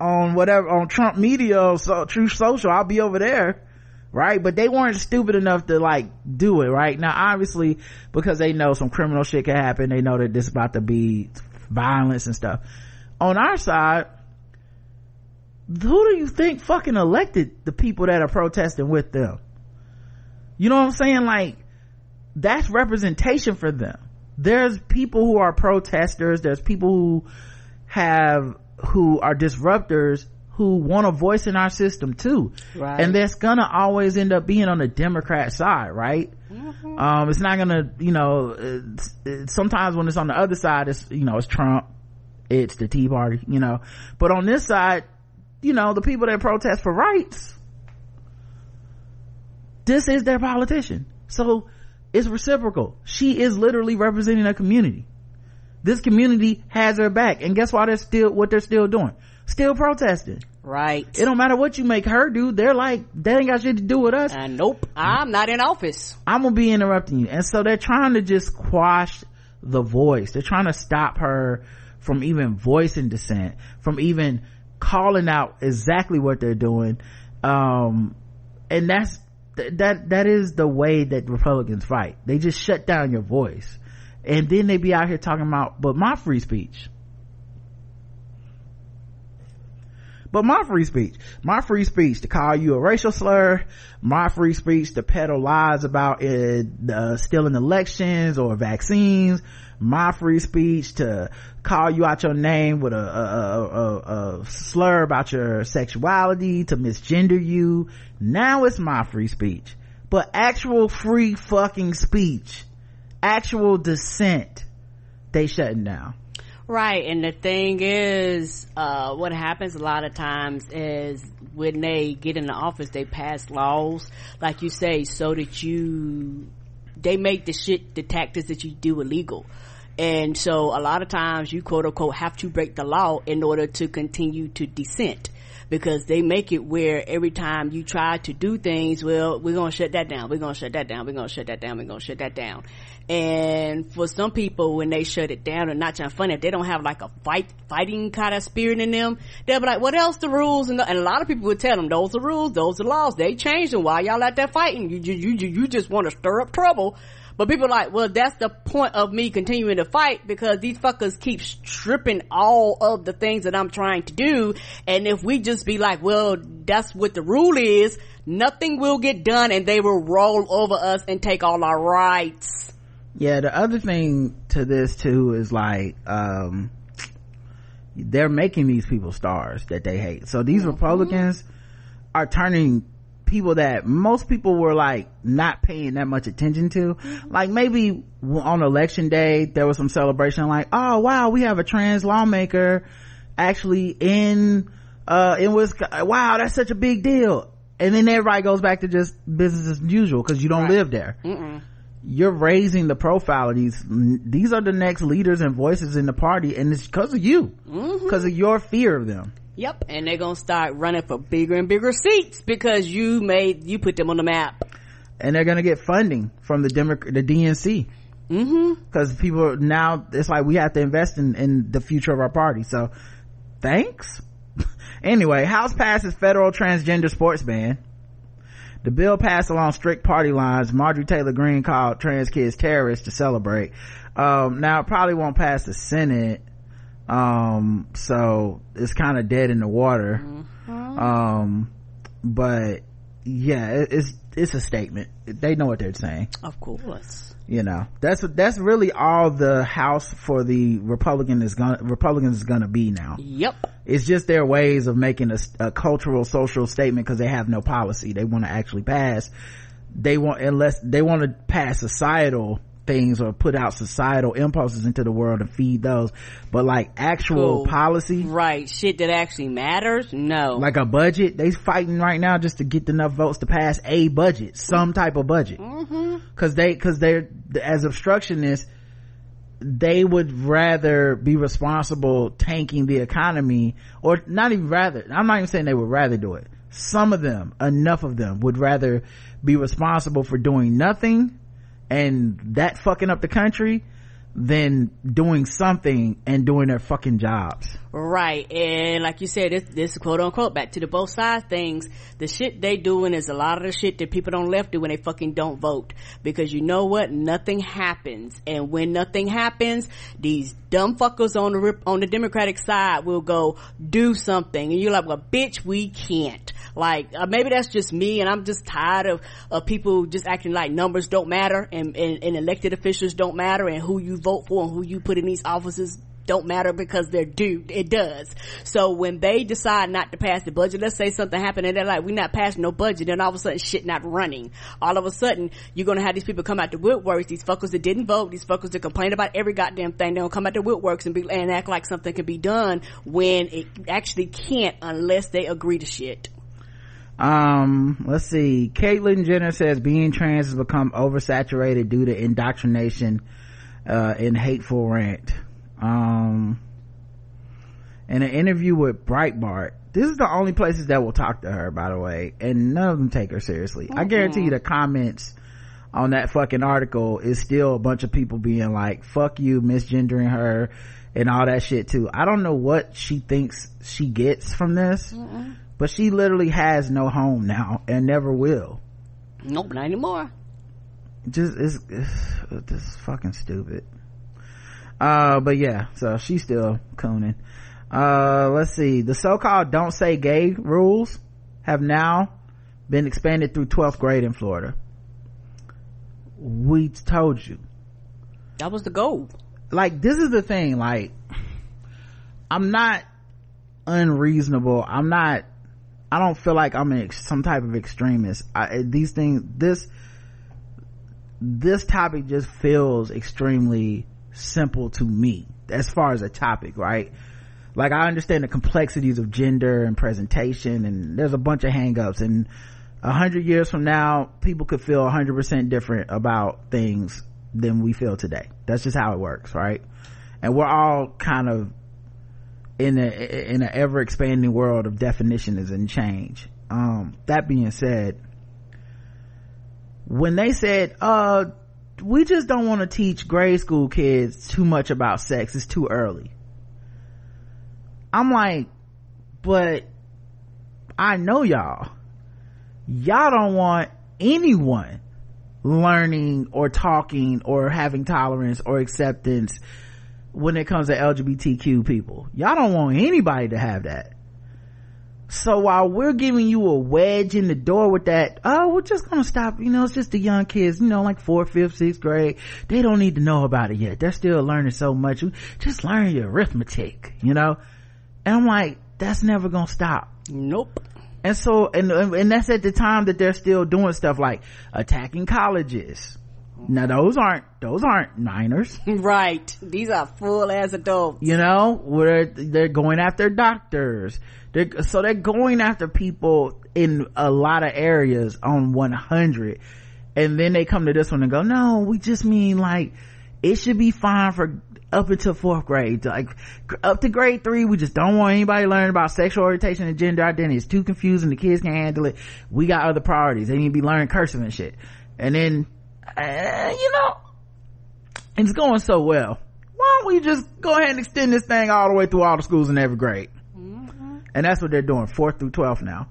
on whatever, on Trump media or so, Truth Social. I'll be over there. Right. But they weren't stupid enough to like do it. Right. Now, obviously, because they know some criminal shit can happen, they know that this is about to be violence and stuff. On our side, who do you think fucking elected the people that are protesting with them? You know what I'm saying? Like, that's representation for them. There's people who are protesters, there's people who have, who are disruptors who want a voice in our system too. Right. And that's gonna always end up being on the Democrat side, right? Mm-hmm. Um, it's not gonna, you know, it's, it's, sometimes when it's on the other side, it's, you know, it's Trump, it's the Tea Party, you know, but on this side, you know, the people that protest for rights, this is their politician. So it's reciprocal. She is literally representing a community. This community has her back. And guess why they're still, what they're still doing? still protesting. Right. It don't matter what you make her do. They're like, that ain't got shit to do with us. Uh, nope. I'm not in office. I'm gonna be interrupting you. And so they're trying to just quash the voice. They're trying to stop her from even voicing dissent, from even calling out exactly what they're doing. Um, and that's, that, that is the way that Republicans fight. They just shut down your voice. And then they be out here talking about, but my free speech. But my free speech, my free speech to call you a racial slur, my free speech to peddle lies about it, uh, stealing elections or vaccines, my free speech to call you out your name with a, a, a, a, slur about your sexuality, to misgender you. Now it's my free speech. But actual free fucking speech, actual dissent, they shutting down. Right, and the thing is, uh, what happens a lot of times is when they get in the office, they pass laws, like you say, so that you, they make the shit, the tactics that you do illegal. And so a lot of times you quote unquote have to break the law in order to continue to dissent because they make it where every time you try to do things, well, we're going to shut that down. We're going to shut that down. We're going to shut that down. We're going to shut that down. And for some people, when they shut it down and not trying funny, if they don't have like a fight, fighting kind of spirit in them, they'll be like, what else the rules? And, and a lot of people would tell them, those are rules, those are laws. They changed them. Why y'all out there fighting? You, you, you, you just want to stir up trouble. But people are like, well, that's the point of me continuing to fight because these fuckers keep stripping all of the things that I'm trying to do. And if we just be like, well, that's what the rule is, nothing will get done and they will roll over us and take all our rights. Yeah, the other thing to this too is like, um, they're making these people stars that they hate. So these mm-hmm. Republicans are turning people that most people were like not paying that much attention to. Like maybe on election day, there was some celebration like, oh wow, we have a trans lawmaker actually in, uh, in Wisconsin. Wow, that's such a big deal. And then everybody goes back to just business as usual because you don't right. live there. Mm-mm. You're raising the profile of these. These are the next leaders and voices in the party, and it's because of you, because mm-hmm. of your fear of them. Yep, and they're gonna start running for bigger and bigger seats because you made you put them on the map. And they're gonna get funding from the Demo- the DNC. Mm-hmm. Because people now it's like we have to invest in in the future of our party. So, thanks. anyway, House passes federal transgender sports ban. The bill passed along strict party lines. Marjorie Taylor Greene called trans kids terrorists to celebrate. Um, now it probably won't pass the Senate um so it's kind of dead in the water. Mm-hmm. um but yeah it, it's it's a statement. They know what they're saying. Of course. You know that's that's really all the house for the republican is gonna republicans is gonna be now. Yep. It's just their ways of making a, a cultural social statement because they have no policy. They want to actually pass. They want unless they want to pass societal things or put out societal impulses into the world and feed those. But like actual cool. policy? Right. Shit that actually matters? No. Like a budget? They fighting right now just to get enough votes to pass a budget some type of budget. Because mm-hmm. they because they're as obstructionists they would rather be responsible tanking the economy or not even rather i'm not even saying they would rather do it. Some of them enough of them would rather be responsible for doing nothing and that fucking up the country than doing something and doing their fucking jobs. Right. And like you said, this, this quote unquote back to the both sides things. The shit they doing is a lot of the shit that people don't left do when they fucking don't vote. Because you know what? Nothing happens. And when nothing happens, these dumb fuckers on the, on the Democratic side will go do something. And you're like, well, bitch, we can't. Like, uh, maybe that's just me and I'm just tired of, of people just acting like numbers don't matter and, and, and elected officials don't matter and who you vote for and who you put in these offices don't matter because they're due. It does. So when they decide not to pass the budget, let's say something happened and they're like, we're not passing no budget, then all of a sudden shit not running. All of a sudden, you're gonna have these people come out to woodworks, these fuckers that didn't vote, these fuckers that complain about every goddamn thing, they'll come out to woodworks and be, and act like something can be done when it actually can't unless they agree to shit um let's see caitlyn jenner says being trans has become oversaturated due to indoctrination uh and hateful rant um in an interview with breitbart this is the only places that will talk to her by the way and none of them take her seriously mm-hmm. i guarantee you the comments on that fucking article is still a bunch of people being like fuck you misgendering her and all that shit too i don't know what she thinks she gets from this Mm-mm. But she literally has no home now and never will. Nope not anymore. Just it's, it's this fucking stupid. Uh but yeah so she's still cooning. Uh let's see. The so-called don't say gay rules have now been expanded through 12th grade in florida. We told you. That was the goal. Like this is the thing like i'm not unreasonable. I'm not i don't feel like i'm ex- some type of extremist. I, these things this this topic just feels extremely simple to me as far as a topic right? Like i understand the complexities of gender and presentation and there's a bunch of hangups and a hundred years from now people could feel a hundred percent different about things than we feel today. That's just how it works right? And we're all kind of in a in an ever expanding world of definitions and change. Um that being said when they said uh we just don't want to teach grade school kids too much about sex it's too early. I'm like but i know y'all. Y'all don't want anyone learning or talking or having tolerance or acceptance when it comes to lgbtq people y'all don't want anybody to have that so while we're giving you a wedge in the door with that, oh, we're just gonna stop, you know, it's just the young kids, you know, like fourth, fifth, sixth grade. They don't need to know about it yet. They're still learning so much. Just learn your arithmetic, you know? And I'm like, that's never gonna stop. Nope. And so, and, and that's at the time that they're still doing stuff like attacking colleges. Mm-hmm. Now those aren't, those aren't minors. Right. These are full as adults. You know, where they're going after doctors they're, so they're going after people in a lot of areas on 100. And then they come to this one and go, no, we just mean like, it should be fine for up until fourth grade. Like, up to grade three, we just don't want anybody learning about sexual orientation and gender identity. It's too confusing. The kids can't handle it. We got other priorities. They need to be learning cursive and shit. And then, uh, you know, it's going so well. Why don't we just go ahead and extend this thing all the way through all the schools in every grade? and that's what they're doing fourth through 12th now.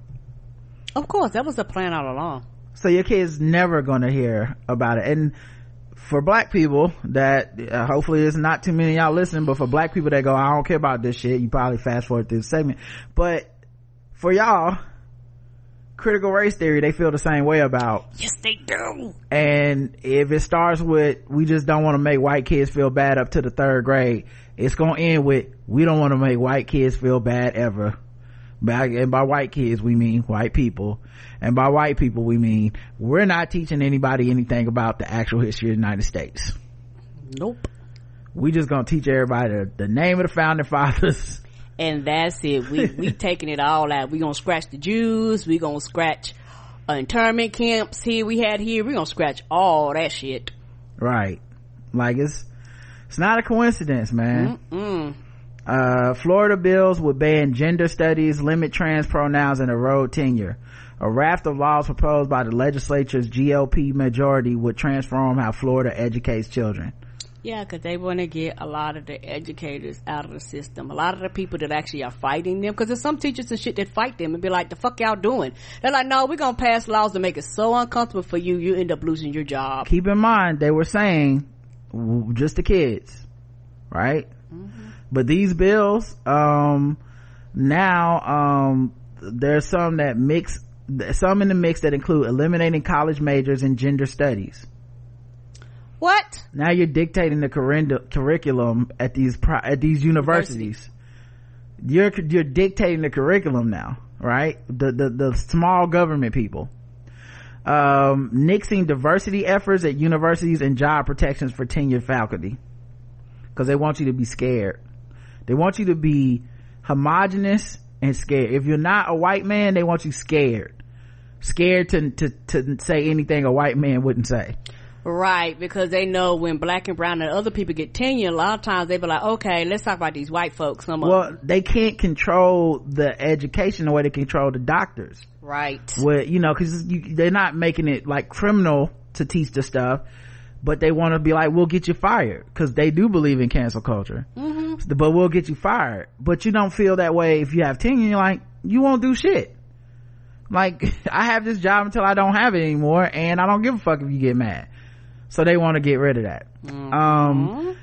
Of course that was the plan all along. So your kids never gonna hear about it. And for black people that uh, hopefully there's not too many y'all listening but for black people that go i don't care about this shit you probably fast forward through the segment. But for y'all critical race theory they feel the same way about. Yes they do. And if it starts with we just don't want to make white kids feel bad up to the third grade it's gonna end with we don't want to make white kids feel bad ever. By, and by white kids we mean white people. And by white people we mean we're not teaching anybody anything about the actual history of the united states. Nope. We just gonna teach everybody the, the name of the founding fathers and that's it. We we taking it all out. We gonna scratch the jews. We gonna scratch internment camps here we had here. We gonna scratch all that shit. Right. Like it's it's not a coincidence man. Mm-mm. Uh, Florida bills would ban gender studies, limit trans pronouns, and erode tenure. A raft of laws proposed by the legislature's GOP majority would transform how Florida educates children. Yeah, because they want to get a lot of the educators out of the system. A lot of the people that actually are fighting them, because there's some teachers and shit that fight them and be like, the fuck y'all doing? They're like, no, we're going to pass laws to make it so uncomfortable for you, you end up losing your job. Keep in mind, they were saying just the kids, right? Mm-hmm but these bills um now um there's some that mix some in the mix that include eliminating college majors in gender studies what now you're dictating the curriculum at these at these universities University. you're you're dictating the curriculum now right the the, the small government people um nixing diversity efforts at universities and job protections for tenured faculty because they want you to be scared they want you to be homogenous and scared. If you're not a white man, they want you scared. Scared to, to, to say anything a white man wouldn't say. Right, because they know when black and brown and other people get tenure, a lot of times they be like, okay, let's talk about these white folks. Some well, they can't control the education the way they control the doctors. Right. Well, you know, cause you, they're not making it like criminal to teach the stuff, but they want to be like, we'll get you fired. Cause they do believe in cancel culture. Mm-hmm. But we'll get you fired. But you don't feel that way if you have tenure. You're like, you won't do shit. Like, I have this job until I don't have it anymore and I don't give a fuck if you get mad so they want to get rid of that. Mm-hmm. um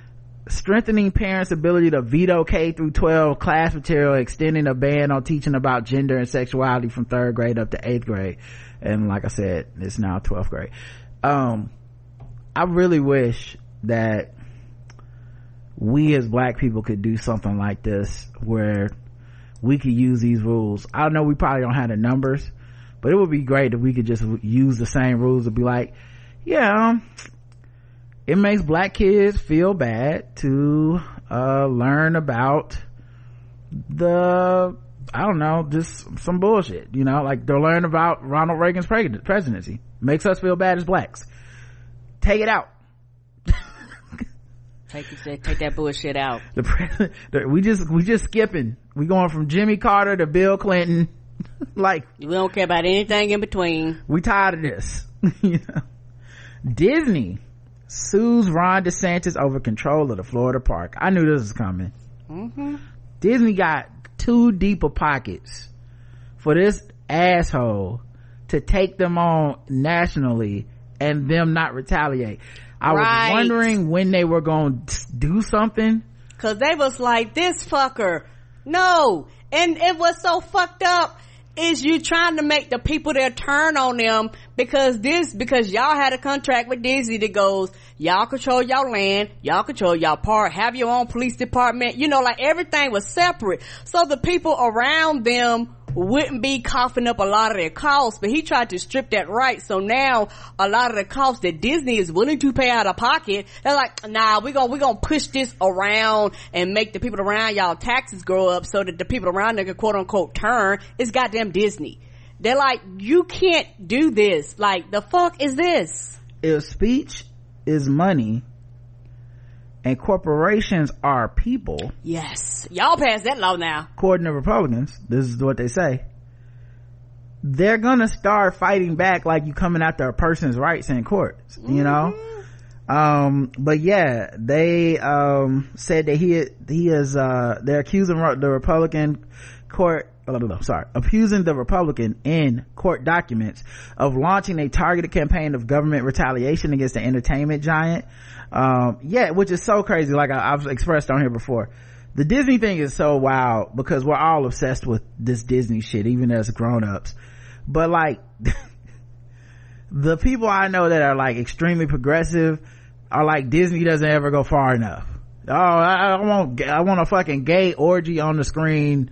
strengthening parents ability to veto k through 12 class material extending a ban on teaching about gender and sexuality from third grade up to eighth grade. And like i said it's now 12th grade. Um i really wish that we as black people could do something like this where we could use these rules. I know we probably don't have the numbers but it would be great if we could just use the same rules to be like yeah um, it makes black kids feel bad to uh, learn about the I don't know, just some bullshit, you know, like they're learning about Ronald Reagan's presidency. Makes us feel bad as blacks. Take it out. take take that bullshit out. The, the, we just we just skipping. We going from Jimmy Carter to Bill Clinton. like we don't care about anything in between. We tired of this. you know? Disney sues Ron DeSantis over control of the Florida park. I knew this was coming. Mm-hmm. Disney got too deep of pockets for this asshole to take them on nationally and them not retaliate. I right. was wondering when they were going to do something. Cause they was like, this fucker. No. And it was so fucked up is you trying to make the people that turn on them because this because y'all had a contract with Disney that goes y'all control y'all land y'all control y'all park have your own police department you know like everything was separate. So the people around them wouldn't be coughing up a lot of their costs, but he tried to strip that right. So now a lot of the costs that Disney is willing to pay out of pocket, they're like, nah, we're gonna, we're gonna push this around and make the people around y'all taxes grow up so that the people around them can quote unquote turn. It's goddamn Disney. They're like, you can't do this. Like, the fuck is this? If speech is money, and corporations are people. Yes. Y'all passed that law now. According to Republicans, this is what they say. They're gonna start fighting back like you coming after a person's rights in court, mm-hmm. you know? Um, but yeah, they, um, said that he, he is, uh, they're accusing the Republican court oh, no, sorry, accusing the Republican in court documents of launching a targeted campaign of government retaliation against the entertainment giant. Um, yeah which is so crazy like I, have expressed on here before. The disney thing is so wild because we're all obsessed with this disney shit even as grown-ups. But like the people i know that are like extremely progressive are like disney doesn't ever go far enough. Oh I, I want i want a fucking gay orgy on the screen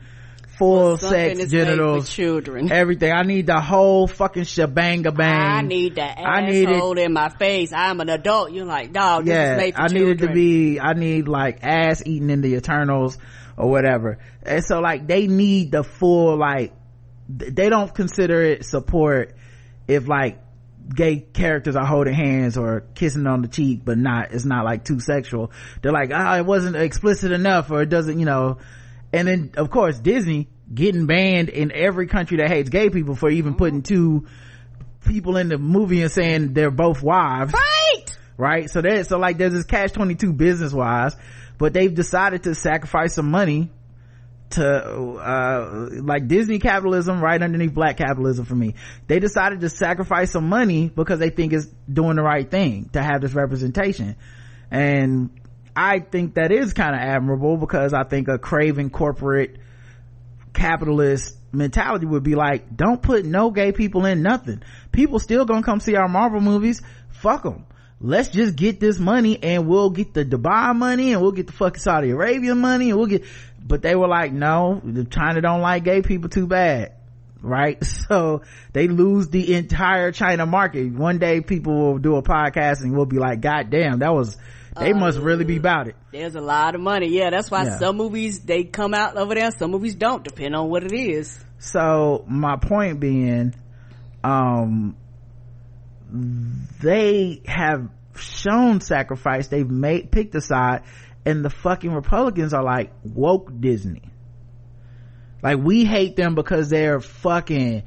full sex genitals children. everything. I need the whole fucking shebang bang i need that I need it, in my face. I'm an adult. You're like dog yeah i need it to be i need like ass eating in the eternals or whatever. And so like they need the full like they don't consider it support if like gay characters are holding hands or kissing on the cheek but not it's not like too sexual. They're like ah oh, it wasn't explicit enough or it doesn't you know. And then of course disney getting banned in every country that hates gay people for even putting two people in the movie and saying they're both wives. Right! Right? So that so like there's this catch 22 business wise but they've decided to sacrifice some money to uh like disney capitalism right underneath black capitalism for me they decided to sacrifice some money because they think it's doing the right thing to have this representation and I think that is kind of admirable because I think a craving corporate capitalist mentality would be like, don't put no gay people in nothing. People still gonna come see our Marvel movies. Fuck them. Let's just get this money and we'll get the Dubai money and we'll get the fucking Saudi Arabia money and we'll get, but they were like, no, China don't like gay people too bad. Right? So they lose the entire China market. One day people will do a podcast and we'll be like, God damn, that was, they uh, must really be about it. There's a lot of money. Yeah, that's why yeah. some movies they come out over there, some movies don't, depend on what it is. So my point being, um, they have shown sacrifice they've made picked a side and the fucking republicans are like woke disney like we hate them because they're fucking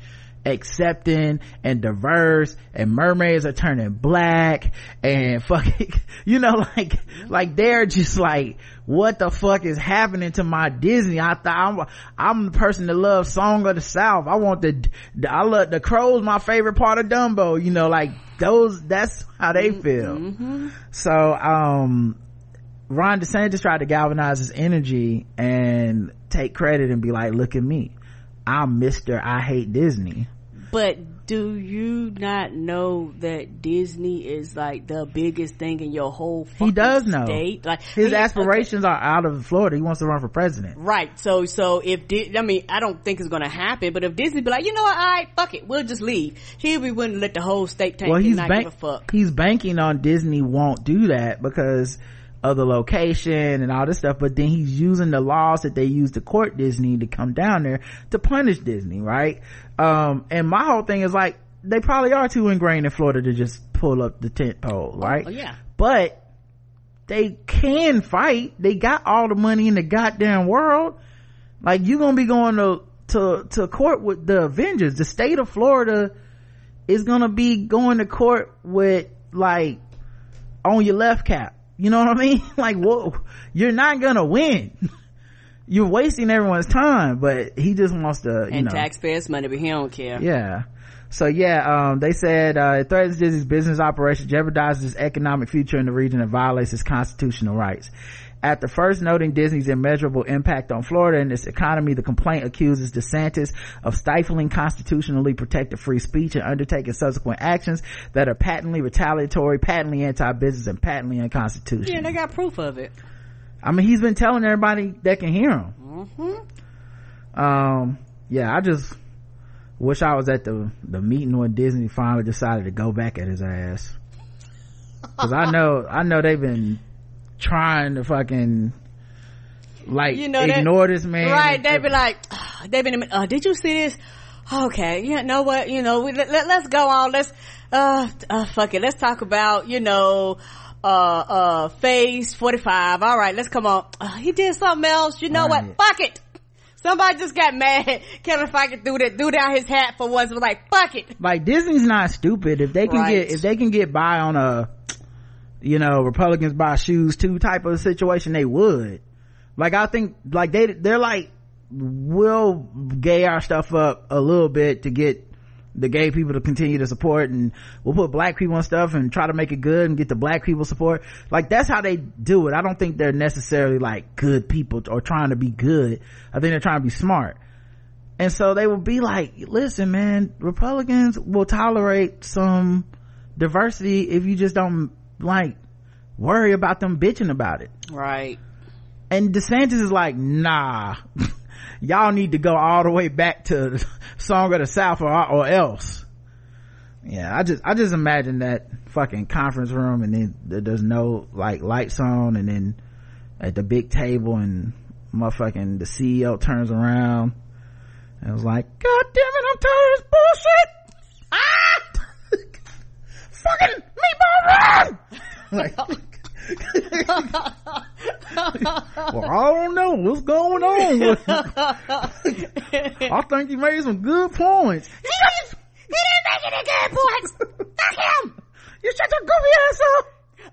accepting and diverse and mermaids are turning black and fucking you know like like they're just like what the fuck is happening to my disney i thought i'm i'm the person that loves song of the south i want the, the i love the crows my favorite part of dumbo you know like those that's how they mm-hmm. feel mm-hmm. so um ron desantis tried to galvanize his energy and take credit and be like look at me i'm mr i hate disney but do you not know that Disney is like the biggest thing in your whole he does know state? Like his he, aspirations okay. are out of Florida. He wants to run for president. Right. So so if I mean I don't think it's going to happen, but if Disney be like, you know what, all right, fuck it, we'll just leave. Be willing to let the whole state take well, he's bank- He's banking on Disney won't do that because of the location and all this stuff, but then he's using the laws that they use to court Disney to come down there to punish Disney, right? Um, and my whole thing is like, they probably are too ingrained in Florida to just pull up the tent pole, oh, right? Oh, yeah. But they can fight. They got all the money in the goddamn world. Like you gonna be going to, to, to court with the Avengers. The state of Florida is gonna be going to court with like on your left cap you know what I mean? like, whoa, you're not gonna win. you're wasting everyone's time, but he just wants to, you and know. taxpayers' money, but he don't care. Yeah. So yeah, um, they said, uh, it threatens Disney's business operation, jeopardizes its economic future in the region and violates its constitutional rights. After first noting Disney's immeasurable impact on Florida and its economy, the complaint accuses DeSantis of stifling constitutionally protected free speech and undertaking subsequent actions that are patently retaliatory, patently anti-business, and patently unconstitutional. Yeah, they got proof of it. I mean, he's been telling everybody that can hear him. Mm-hmm. Um, yeah, I just wish I was at the the meeting when Disney finally decided to go back at his ass. Cause I know, I know they've been trying to fucking like you know ignore this man right they'd be like they've been uh, did you see this okay you know what you know we, let, us go on let's uh, uh fuck it let's talk about you know uh uh phase 45 all right let's come on uh, he did something else you know right. what fuck it Somebody just got mad. Kevin Feige threw that threw down his hat for once. Was like, "Fuck it." Like Disney's not stupid. If they can right. get if they can get by on a you know, Republicans buy shoes too type of situation, they would. Like I think, like they, they're like, we'll gay our stuff up a little bit to get the gay people to continue to support and we'll put black people on stuff and try to make it good and get the black people support. Like that's how they do it. I don't think they're necessarily like good people or trying to be good. I think they're trying to be smart. And so they will be like, listen, man, Republicans will tolerate some diversity if you just don't like worry about them bitching about it. Right. And desantis is like nah. Y'all need to go all the way back to song of the south or, or else. Yeah i just i just imagine that fucking conference room and then there's no like lights on and then at the big table and motherfucking the ceo turns around and was like god damn it i'm tired of this bullshit fucking meatball Ron like, well, I don't know what's going on. I think he made some good points. He, he didn't make any good points. Fuck him. You're such a goofy asshole.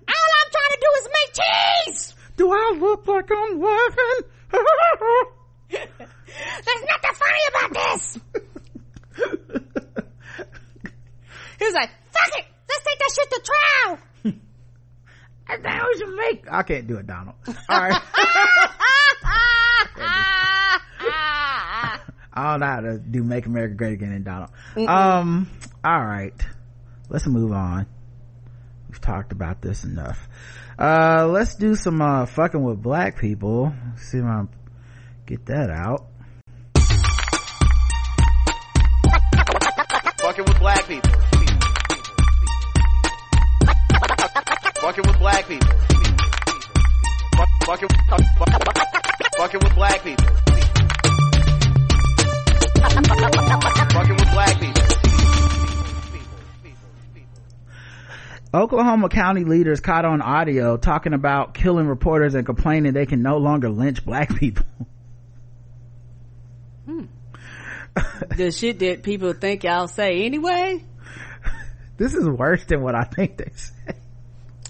All I'm trying to do is make cheese. Do I look like I'm laughing? There's nothing funny about this. he was like, fuck it. Let's take that shit to trial. And now we should make. I can't do it, Donald. All right. I don't know how to do "Make America Great Again" in Donald. Mm-mm. Um. All right. Let's move on. We've talked about this enough. Uh, let's do some uh fucking with black people. Let's see if I get that out. Fucking with black people. Fucking with black people. Fucking, fucking with black people. Fucking with black people. Oklahoma County leaders caught on audio talking about killing reporters and complaining they can no longer lynch black people. Hmm. the shit that people think y'all say anyway? This is worse than what I think they say.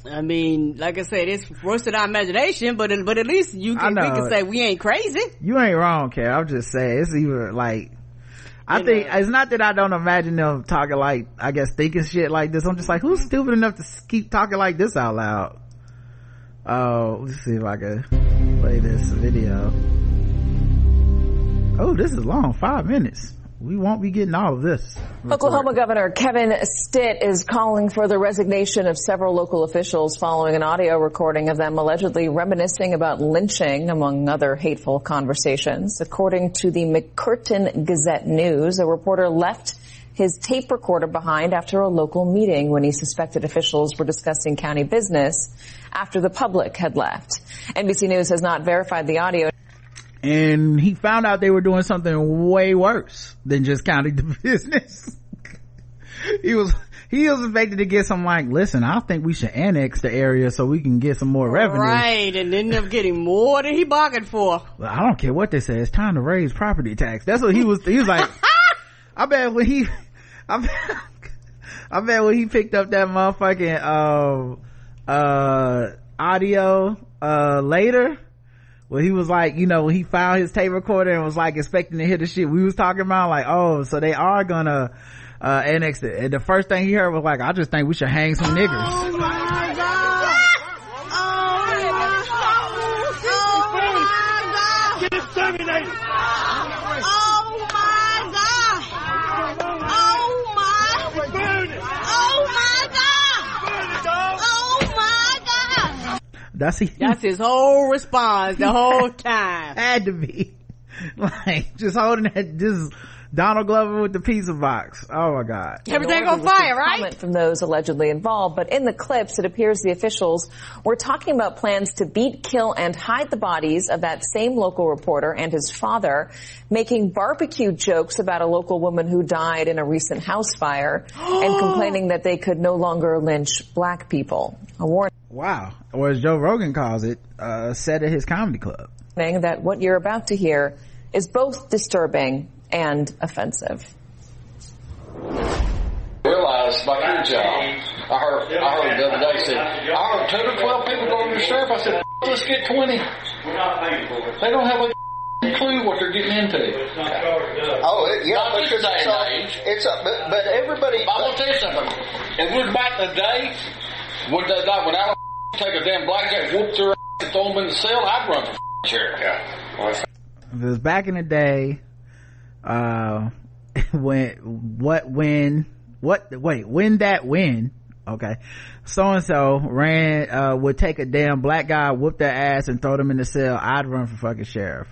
I mean, like I said, it's worse than our imagination, but but at least you can, we can say we ain't crazy. You ain't wrong, Care. I'm just saying it's even like I you think know. it's not that I don't imagine them talking like I guess thinking shit like this. I'm just like, who's mm-hmm. stupid enough to keep talking like this out loud? Oh, let's see if I can play this video. Oh, this is long, five minutes we won't be getting all of this. Oklahoma Governor Kevin Stitt is calling for the resignation of several local officials following an audio recording of them allegedly reminiscing about lynching, among other hateful conversations. According to the McCurtain Gazette News, a reporter left his tape recorder behind after a local meeting when he suspected officials were discussing county business after the public had left. NBC News has not verified the audio and he found out they were doing something way worse than just counting the business. he was he was expected to get some like, listen, I think we should annex the area so we can get some more revenue. Right, and end up getting more than he bargained for. Well, I don't care what they say. It's time to raise property tax. That's what he was. He was like, I bet when he, I bet, I bet when he picked up that motherfucking uh, uh, audio uh later well, he was like, you know, he found his tape recorder and was like expecting to hear the shit we was talking about, like, oh, so they are gonna, uh, annex it. And the first thing he heard was like, I just think we should hang some niggers. Oh my God. Oh my God. Get exterminated. Oh my God. Oh my. Burn it. Oh my God. Oh my God. That's he, That's his whole response the whole time. Had to be. Like, just holding that, just Donald Glover with the pizza box. Oh my God. Everything on fire, right? Comment from those allegedly involved, but in the clips, it appears the officials were talking about plans to beat, kill, and hide the bodies of that same local reporter and his father, making barbecue jokes about a local woman who died in a recent house fire, and complaining that they could no longer lynch black people. A warning. Wow. Or as Joe Rogan calls it, uh, said at his comedy club. That what you're about to hear is both disturbing and offensive. Realize like your job. I heard I heard the other day said I heard ten or twelve people go to the sheriff. I said let's get twenty. They don't have a clue what they're getting into. Oh, it, yeah, Not because this it's day all, it's up, but, but everybody. I'm gonna tell you something. If we're back in the day, would they like when I take a damn blackjack, whoop their ass, and throw them in the cell? I'd run for sheriff. Yeah. Well, If it was back in the day, uh, when, what, when, what, wait, when that when, okay, so and so ran, uh, would take a damn black guy, whoop their ass and throw them in the cell, I'd run for fucking sheriff.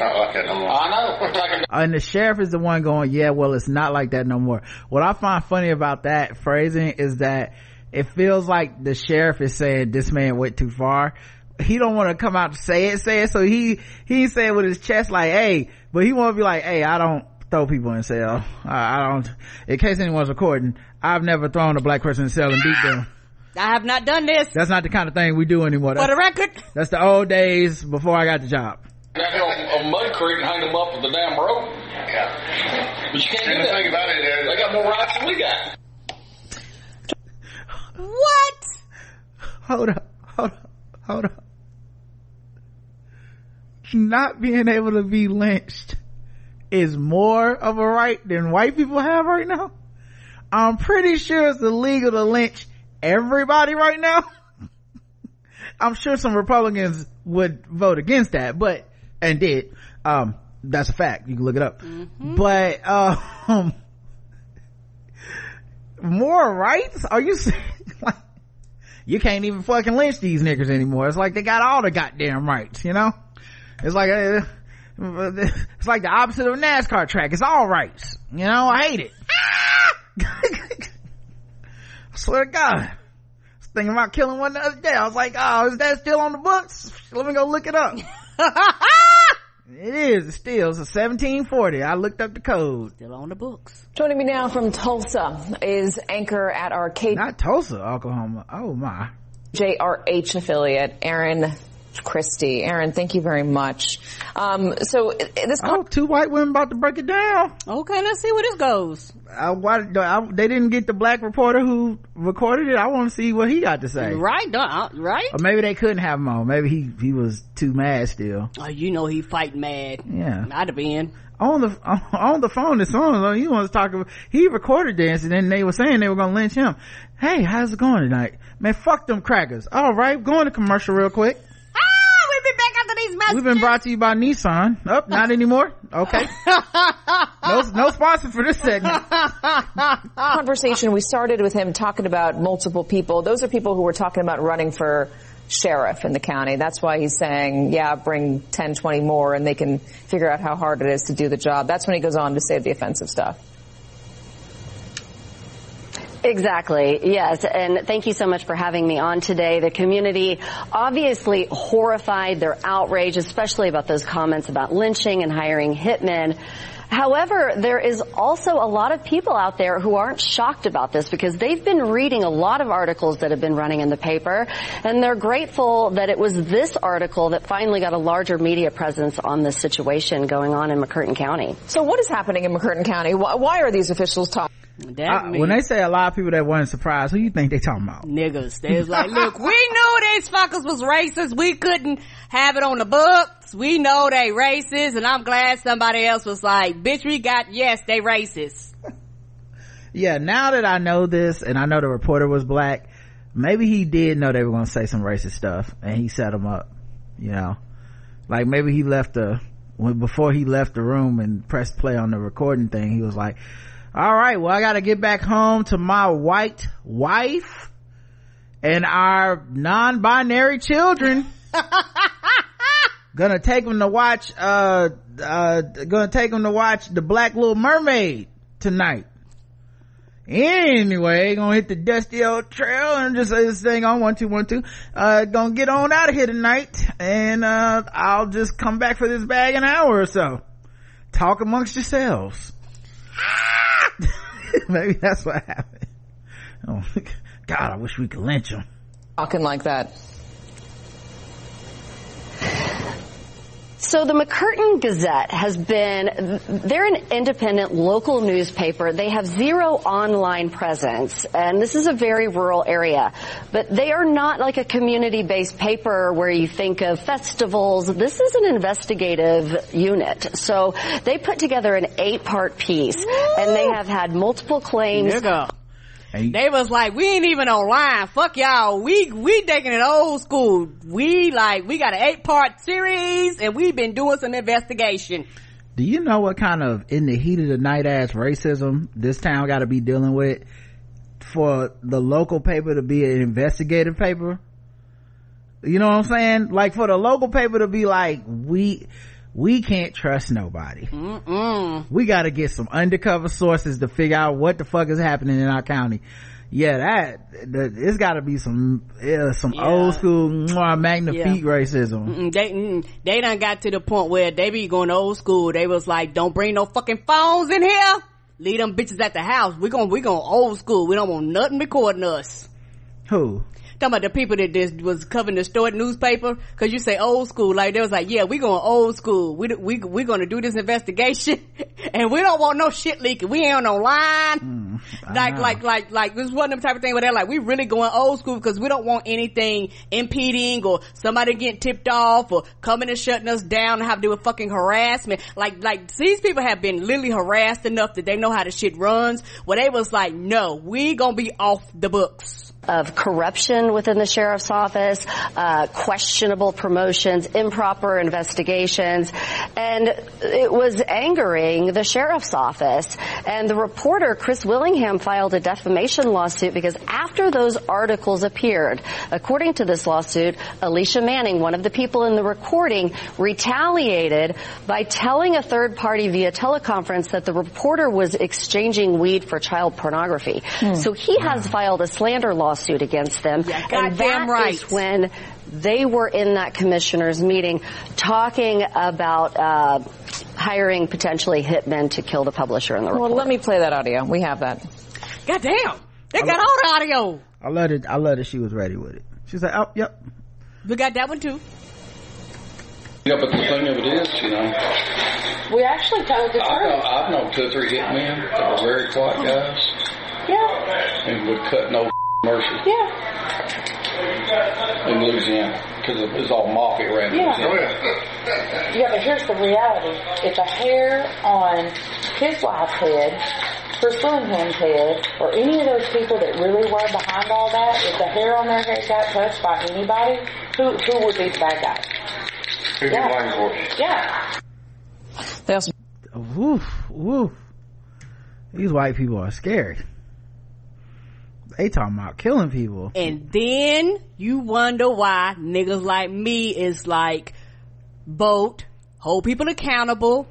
I like no more. I know. And the sheriff is the one going, yeah, well, it's not like that no more. What I find funny about that phrasing is that it feels like the sheriff is saying this man went too far. He don't want to come out to say it, say it. So he, he say it with his chest like, hey, but he want to be like, hey, I don't throw people in cell. I, I don't, in case anyone's recording, I've never thrown a black person in cell and beat them. I have not done this. That's not the kind of thing we do anymore. For the That's, record. that's the old days before I got the job. that hill of Mud Creek and hang them up with the damn rope. Yeah. But you can't And do the that. thing about it is- they got more rights than we got. What? hold up, hold up, hold up. Not being able to be lynched is more of a right than white people have right now. I'm pretty sure it's illegal to lynch everybody right now. I'm sure some Republicans would vote against that, but, and did. Um, that's a fact. You can look it up. But, um, more rights? Are you like, you can't even fucking lynch these niggas anymore. It's like they got all the goddamn rights, you know? It's like, uh, it's like the opposite of a NASCAR track. It's all rights. You know, I hate it. I swear to God. I was thinking about killing one the other day. I was like, oh, is that still on the books? Let me go look it up. it is. It's still it's a 1740. I looked up the code. Still on the books. Joining me now from Tulsa is anchor at our K. Not Tulsa, Oklahoma. Oh my. JRH affiliate, Aaron Christie. Aaron, thank you very much. Um, so this. Oh, two white women about to break it down. Okay, let's see where this goes. I, why, I, they didn't get the black reporter who recorded it. I want to see what he got to say. Right, uh, right. Or maybe they couldn't have him on. Maybe he he was too mad still. Oh, you know he fight mad. Yeah, I'd have been on the on the phone. The song he wants to talk about. He recorded this, and then they were saying they were gonna lynch him. Hey, how's it going tonight? Man, fuck them crackers. All right, going to commercial real quick. We've been back after these messages. We've been brought to you by Nissan. Up, oh, not anymore. Okay. no, no sponsor for this segment. Conversation. We started with him talking about multiple people. Those are people who were talking about running for sheriff in the county. That's why he's saying, yeah, bring 10, 20 more and they can figure out how hard it is to do the job. That's when he goes on to say the offensive stuff. Exactly. Yes. And thank you so much for having me on today. The community obviously horrified. They're outraged, especially about those comments about lynching and hiring hitmen. However, there is also a lot of people out there who aren't shocked about this because they've been reading a lot of articles that have been running in the paper and they're grateful that it was this article that finally got a larger media presence on the situation going on in McCurtain County. So what is happening in McCurtain County? Why, are these officials talking? I, when they say a lot of people that weren't surprised, who you think they talking about? Niggas. They was like, look, we knew these fuckers was racist. We couldn't have it on the books. We know they racist, and I'm glad somebody else was like, bitch, we got, yes, they racist. yeah, now that I know this, and I know the reporter was black, maybe he did know they were gonna say some racist stuff, and he set them up, you know? Like maybe he left the, when, before he left the room and pressed play on the recording thing, he was like, all right well i gotta get back home to my white wife and our non-binary children. Gonna take them to watch uh uh gonna take them to watch the black little mermaid tonight. Anyway gonna hit the dusty old trail and just say this thing on one two one two. Uh gonna get on out of here tonight and uh i'll just come back for this bag an hour or so. Talk amongst yourselves Maybe that's what happened. Oh, God, I wish we could lynch him. Talking like that. So the McCurtain Gazette has been, they're an independent local newspaper. They have zero online presence and this is a very rural area, but they are not like a community-based paper where you think of festivals. This is an investigative unit. So they put together an eight part piece and they have had multiple claims. They was like, we ain't even online. Fuck y'all. We, we taking it old school. We like, we got an eight part series and we've been doing some investigation. Do you know what kind of in the heat of the night ass racism this town got to be dealing with for the local paper to be an investigative paper? You know what I'm saying? Like for the local paper to be like, we, we can't trust nobody. Mm-mm. We got to get some undercover sources to figure out what the fuck is happening in our county. Yeah, that, that it's got to be some some yeah. old school mwah, magnifique yeah. racism. Mm-mm, they mm, they done got to the point where they be going old school. They was like, "Don't bring no fucking phones in here. Leave them bitches at the house. We going we going old school. We don't want nothing recording us." Who? Talking about the people that just was covering the stored newspaper? Because you say old school like they was like yeah we going old school. We we we going to do this investigation. And we don't want no shit leaking. We ain't on no line. Mm, like like like like this one of them type of thing where they're like we really going old school because we don't want anything impeding or somebody getting tipped off or coming and shutting us down and have to do with fucking harassment. Like like these people have been literally harassed enough that they know how the shit runs where they was like no we gonna be off the books of corruption within the sheriff's office, uh, questionable promotions, improper investigations, and it was angering the sheriff's office. And the reporter, Chris Willingham, filed a defamation lawsuit because after those articles appeared, according to this lawsuit, Alicia Manning, one of the people in the recording, retaliated by telling a third party via teleconference that the reporter was exchanging weed for child pornography. Hmm. So he has filed a slander lawsuit against them. Yeah, and that right. is when they were in that commissioner's meeting talking about uh, hiring potentially hitmen to kill the publisher in the report. Well, let me play that audio. We have that. God damn. They got all the audio. I love it. I love that she was ready with it. She's like, oh, yep. We got that one too. Yeah, but the thing of it is, you know, We actually told the I've, truth. known- I've known two or three hitmen that were very quiet guys Yeah, and would cut no mercy yeah, in Louisiana because it was all mafia around Yeah. Louisiana. yeah. But here's the reality: if a hair on his wife's head, Chris Willingham's head, or any of those people that really were behind all that, if the hair on their head got touched by anybody, who who would be the bad guy? Who Yeah. you blame for? Yeah. They also Woof, woof. These white people are scared. They talking about killing people. And then you wonder why niggas like me is like, vote, hold people accountable,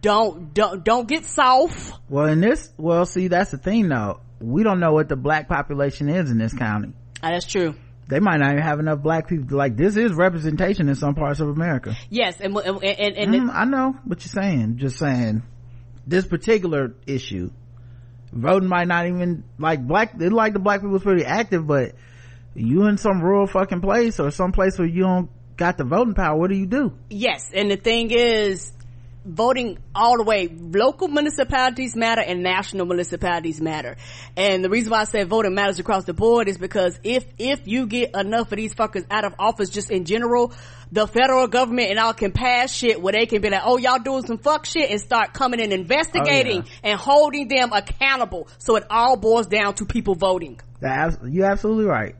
don't, don't, don't get soft. Well, in this, well, see, that's the thing though. We don't know what the black population is in this county. Ah, that's true. They might not even have enough black people. Like, this is representation in some parts of America. Yes, and, and, and, and Mm, I know what you're saying. Just saying, this particular issue, voting might not even like black. They like the black people people's pretty active, but you in some rural fucking place or some place where you don't got the voting power. What do you do? Yes, and the thing is, voting all the way, local municipalities matter and national municipalities matter. And the reason why I say voting matters across the board is because if, if you get enough of these fuckers out of office just in general, the federal government and all can pass shit where they can be like, oh, y'all doing some fuck shit and start coming and investigating oh, and holding them accountable. So it all boils down to people voting. That you absolutely right.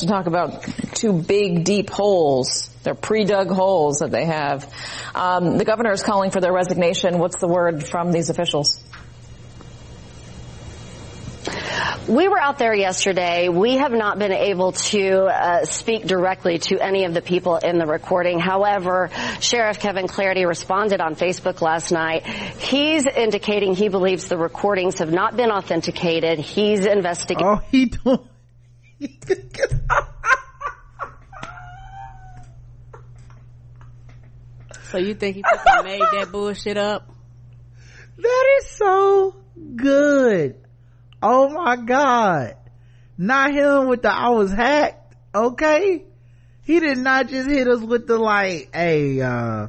To talk about two big deep holes. They're pre-dug holes that they have. Um, the governor is calling for their resignation. What's the word from these officials? We were out there yesterday. We have not been able to uh, speak directly to any of the people in the recording. However, Sheriff Kevin Clardy responded on Facebook last night. He's indicating he believes the recordings have not been authenticated. He's investigating. Oh, he doing. So you think he fucking made that bullshit up? That is so good. Oh my god. Not him with the I was hacked. Okay. He did not just hit us with the like, hey, uh,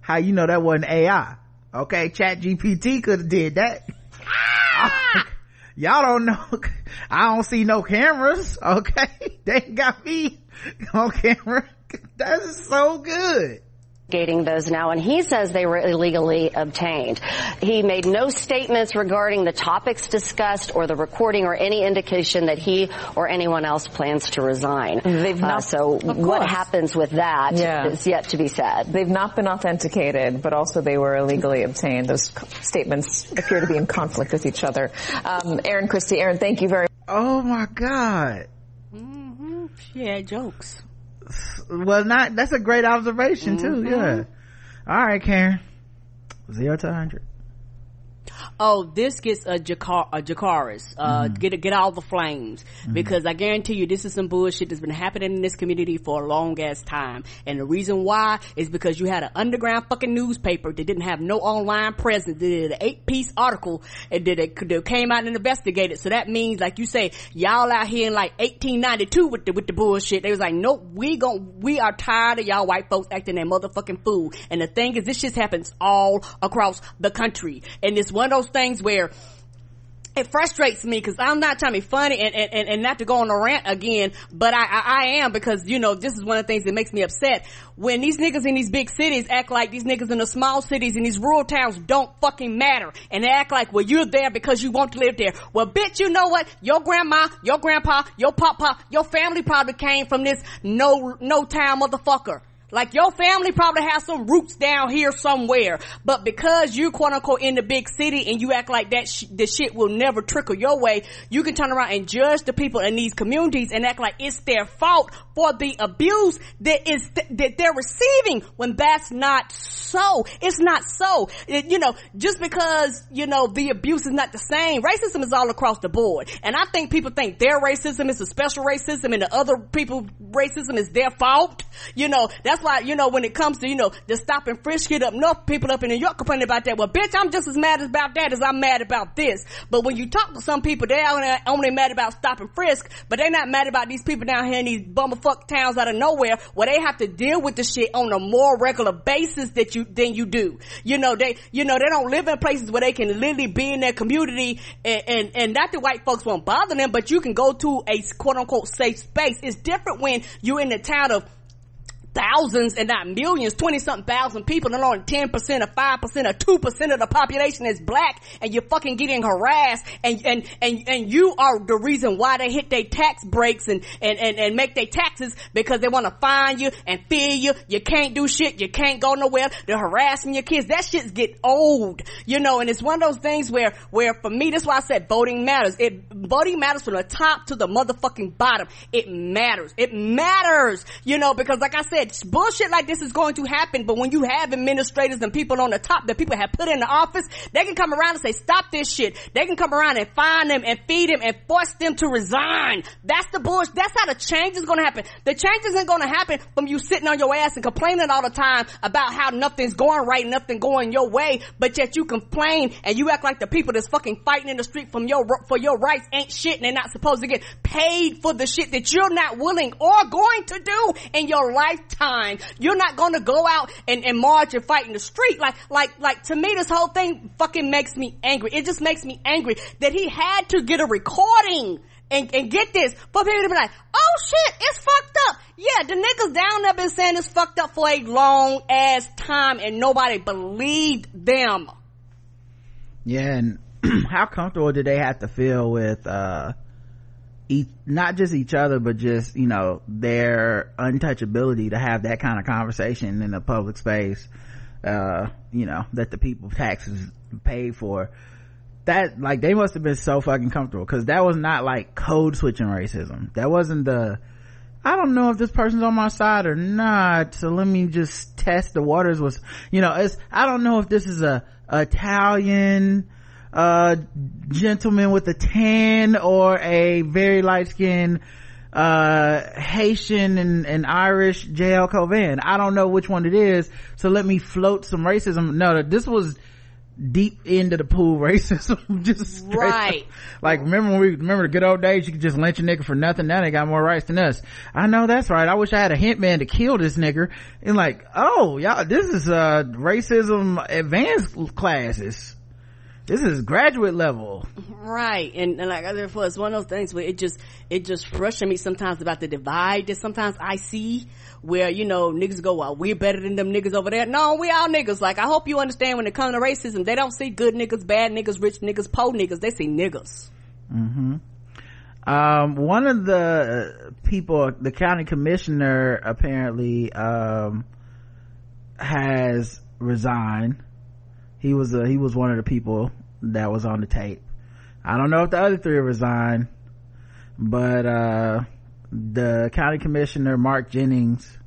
how you know that wasn't AI. Okay. Chat GPT could have did that. Y'all don't know. I don't see no cameras. Okay. They got me on camera. That is so good. Investigating those now, and he says they were illegally obtained. He made no statements regarding the topics discussed or the recording or any indication that he or anyone else plans to resign. They've Uh, not- so what happens with that is Yeah. yet to be said. They've not been authenticated, but also they were illegally obtained. Those statements appear to be in conflict with each other. Um, Aaron Christie, Aaron, thank you very much. Oh my god. Mm She had jokes. Well not that's a great observation too Mhm. yeah. All right karen. Zero to 100 oh, this gets a Jakar, a Dracarys, uh, get, get all the flames. Because I guarantee you this is some bullshit that's been happening in this community for a long ass time. And the reason why is because you had an underground fucking newspaper that didn't have no online presence, that did an eight piece article and did it, that came out and investigated. So that means, like you say, y'all out here in like 1892 with the, with the bullshit. They was like, nope, we gon' we are tired of y'all white folks acting that motherfucking fool. And the thing is, this shit happens all across the country. And it's one of those things where it frustrates me because I'm not trying to be funny and, and, and, and not to go on a rant again, but I, I, I am because, you know, this is one of the things that makes me upset. When these niggas in these big cities act like these niggas in the small cities in these rural towns don't fucking matter and they act like, well, you're there because you want to live there. Well, bitch, you know what? Your grandma, your grandpa, your papa, your family probably came from this no, no town motherfucker. Like your family probably has some roots down here somewhere, but because you quote unquote in the big city and you act like that, sh- the shit will never trickle your way, you can turn around and judge the people in these communities and act like it's their fault for the abuse that is th- that they're receiving when that's not so. It's not so. It- you know, just because you know the abuse is not the same, racism is all across the board, and I think people think their racism is a special racism and the other people racism is their fault. You know, that's why, you know, when it comes to, you know, the stop and frisk shit up north, people up in New York complaining about that. Well, bitch, I'm just as mad about that as I'm mad about this. But when you talk to some people, they're only, only mad about stop and frisk, but they're not mad about these people down here in these bummerfuck towns out of nowhere where they have to deal with the shit on a more regular basis that you, than you do. You know, they, you know, they don't live in places where they can literally be in their community and, and, and not the white folks won't bother them, but you can go to a quote unquote safe space. It's different when you're in the town of thousands and not millions, 20 something thousand people and only 10% or 5% or 2% of the population is black and you're fucking getting harassed and, and, and, and you are the reason why they hit their tax breaks and, and, and, and make their taxes because they want to fine you and fear you. You can't do shit. You can't go nowhere. They're harassing your kids. That shit's get old, you know, and it's one of those things where, where for me, that's why I said voting matters. It, voting matters from the top to the motherfucking bottom. It matters. It matters, you know, because like I said, bullshit like this is going to happen, but when you have administrators and people on the top that people have put in the office, they can come around and say, stop this shit. They can come around and find them and feed them and force them to resign. That's the bullshit. That's how the change is going to happen. The change isn't going to happen from you sitting on your ass and complaining all the time about how nothing's going right, nothing going your way, but yet you complain and you act like the people that's fucking fighting in the street from your, for your rights ain't shit and they're not supposed to get paid for the shit that you're not willing or going to do in your lifetime. You're not gonna go out and, and march and fight in the street. Like, like, like to me this whole thing fucking makes me angry. It just makes me angry that he had to get a recording and, and get this for people to be like, oh shit, it's fucked up. Yeah, the niggas down there been saying it's fucked up for a long ass time and nobody believed them. Yeah, and how comfortable did they have to feel with, uh, each, not just each other, but just, you know, their untouchability to have that kind of conversation in a public space, uh, you know, that the people taxes paid for. That, like, they must have been so fucking comfortable, cause that was not like code switching racism. That wasn't the, I don't know if this person's on my side or not, so let me just test the waters was, you know, it's, I don't know if this is a, Italian, uh, gentleman with a tan or a very light skinned, uh, Haitian and, and Irish JL Covan. I don't know which one it is. So let me float some racism. No, this was deep into the pool racism. just right. Up. Like remember when we remember the good old days you could just lynch a nigga for nothing. Now they got more rights than us. I know that's right. I wish I had a hitman to kill this nigga. And like, oh y'all, this is uh racism advanced classes this is graduate level. Right. And, and like said it's one of those things where it just it just frustrates me sometimes about the divide that sometimes i see where you know niggas go well we're better than them niggas over there. No we all niggas. Like i hope you understand when it comes to racism they don't see good niggas bad niggas rich niggas poor niggas. They see niggas. Mm-hmm. Um, one of the people the county commissioner apparently um, has resigned he was uh, he was one of the people that was on the tape. I don't know if the other three resigned but uh, the county commissioner mark jennings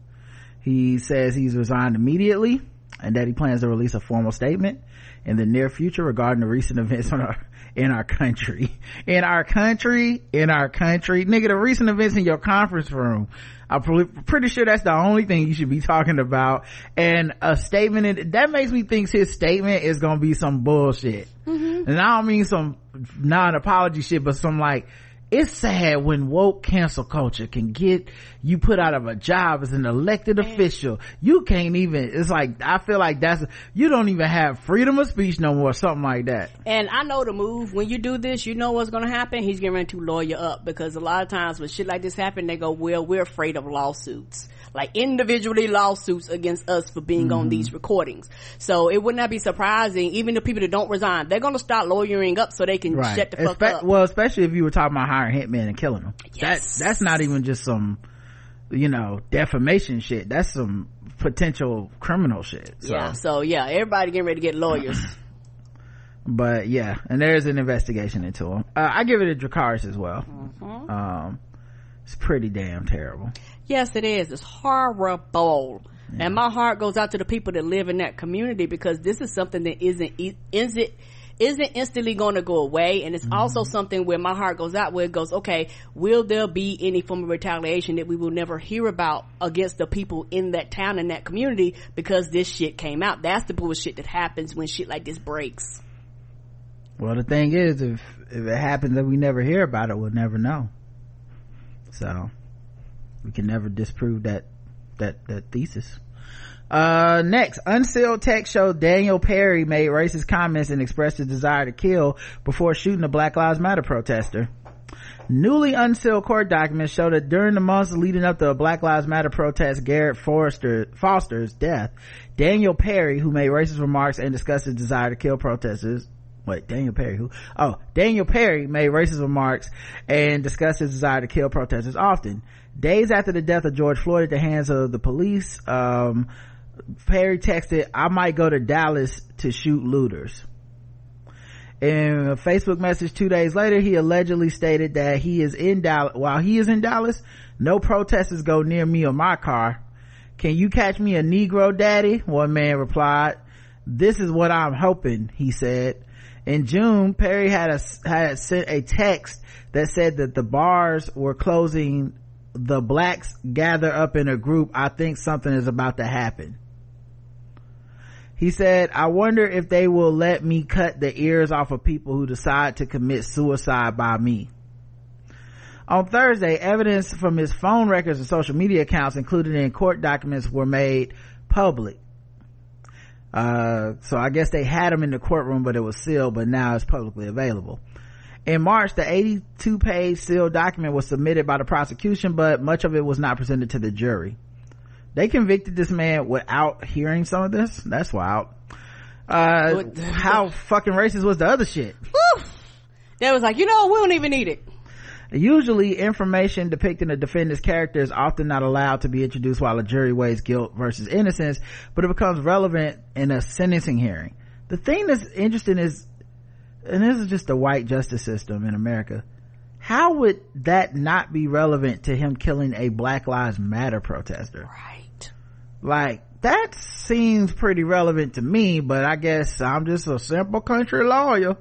he says he's resigned immediately and that he plans to release a formal statement in the near future regarding the recent events in our in our country. In our country in our country. Nigga the recent events in your conference room i'm pretty sure that's the only thing you should be talking about. And a statement in, that makes me think his statement is gonna be some bullshit. Mm-hmm. and i don't mean some non-apology shit but some like it's sad when woke cancel culture can get you put out of a job as an elected Man. official. You can't even, it's like, I feel like that's, you don't even have freedom of speech no more, something like that. And I know the move. When you do this, you know what's gonna happen. He's getting ready to lawyer up because a lot of times when shit like this happen, they go, well, we're afraid of lawsuits like individually lawsuits against us for being mm-hmm. on these recordings. So it would not be surprising, even the people that don't resign, they're gonna start lawyering up so they can right. shut the fuck Espe- up. Well, especially if you were talking about hiring hitmen and killing them. Yes. That, that's not even just some, you know, defamation shit. That's some potential criminal shit. So. Yeah. So yeah, everybody getting ready to get lawyers. but yeah, and there's an investigation into him. Uh, I give it a Dracarys as well. Mm-hmm. Um, it's pretty damn terrible. Yes, it is. It's horrible. Yeah. And my heart goes out to the people that live in that community because this is something that isn't, is it, isn't instantly going to go away. And it's mm-hmm. also something where my heart goes out where it goes, okay, will there be any form of retaliation that we will never hear about against the people in that town and that community because this shit came out? That's the bullshit that happens when shit like this breaks. Well, the thing is, if, if it happens and we never hear about it, we'll never know. So, we can never disprove that, that, that thesis. Uh, next, unsealed text showed Daniel Perry made racist comments and expressed his desire to kill before shooting a Black Lives Matter protester. Newly unsealed court documents show that during the months leading up to a Black Lives Matter protest, Garrett Foster's death, Daniel Perry, who made racist remarks and discussed his desire to kill protesters, wait, Daniel Perry, who? Oh, Daniel Perry made racist remarks and discussed his desire to kill protesters often. Days after the death of George Floyd at the hands of the police, um, Perry texted, I might go to Dallas to shoot looters. In a Facebook message two days later, he allegedly stated that he is in Dallas. While he is in Dallas, no protesters go near me or my car. Can you catch me a Negro daddy? One man replied. This is what I'm hoping, he said. In June, Perry had a, had sent a text that said that the bars were closing. The blacks gather up in a group. I think something is about to happen. He said, I wonder if they will let me cut the ears off of people who decide to commit suicide by me. On Thursday, evidence from his phone records and social media accounts included in court documents were made public. Uh, so I guess they had him in the courtroom, but it was sealed, but now it's publicly available. In March, the 82 page sealed document was submitted by the prosecution, but much of it was not presented to the jury. They convicted this man without hearing some of this. That's wild. Uh, how fucking racist was the other shit? That was like, you know, we don't even need it. Usually, information depicting a defendant's character is often not allowed to be introduced while a jury weighs guilt versus innocence, but it becomes relevant in a sentencing hearing. The thing that's interesting is, and this is just the white justice system in America, how would that not be relevant to him killing a Black Lives Matter protester? Right. Like that seems pretty relevant to me but i guess i'm just a simple country lawyer.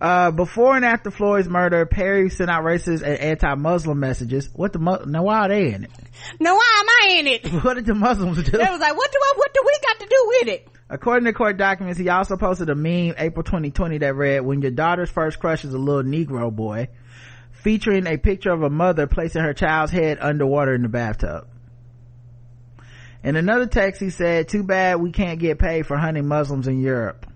Uh, before and after floyd's murder perry sent out racist and anti-muslim messages. What the now why are they in it? Now why am i in it? What did the muslims do? They was like what do I, what do we got to do with it according to court documents he also posted a meme april 2020 that read when your daughter's first crush is a little negro boy featuring a picture of a mother placing her child's head underwater in the bathtub in another text, he said, too bad we can't get paid for hunting Muslims in Europe.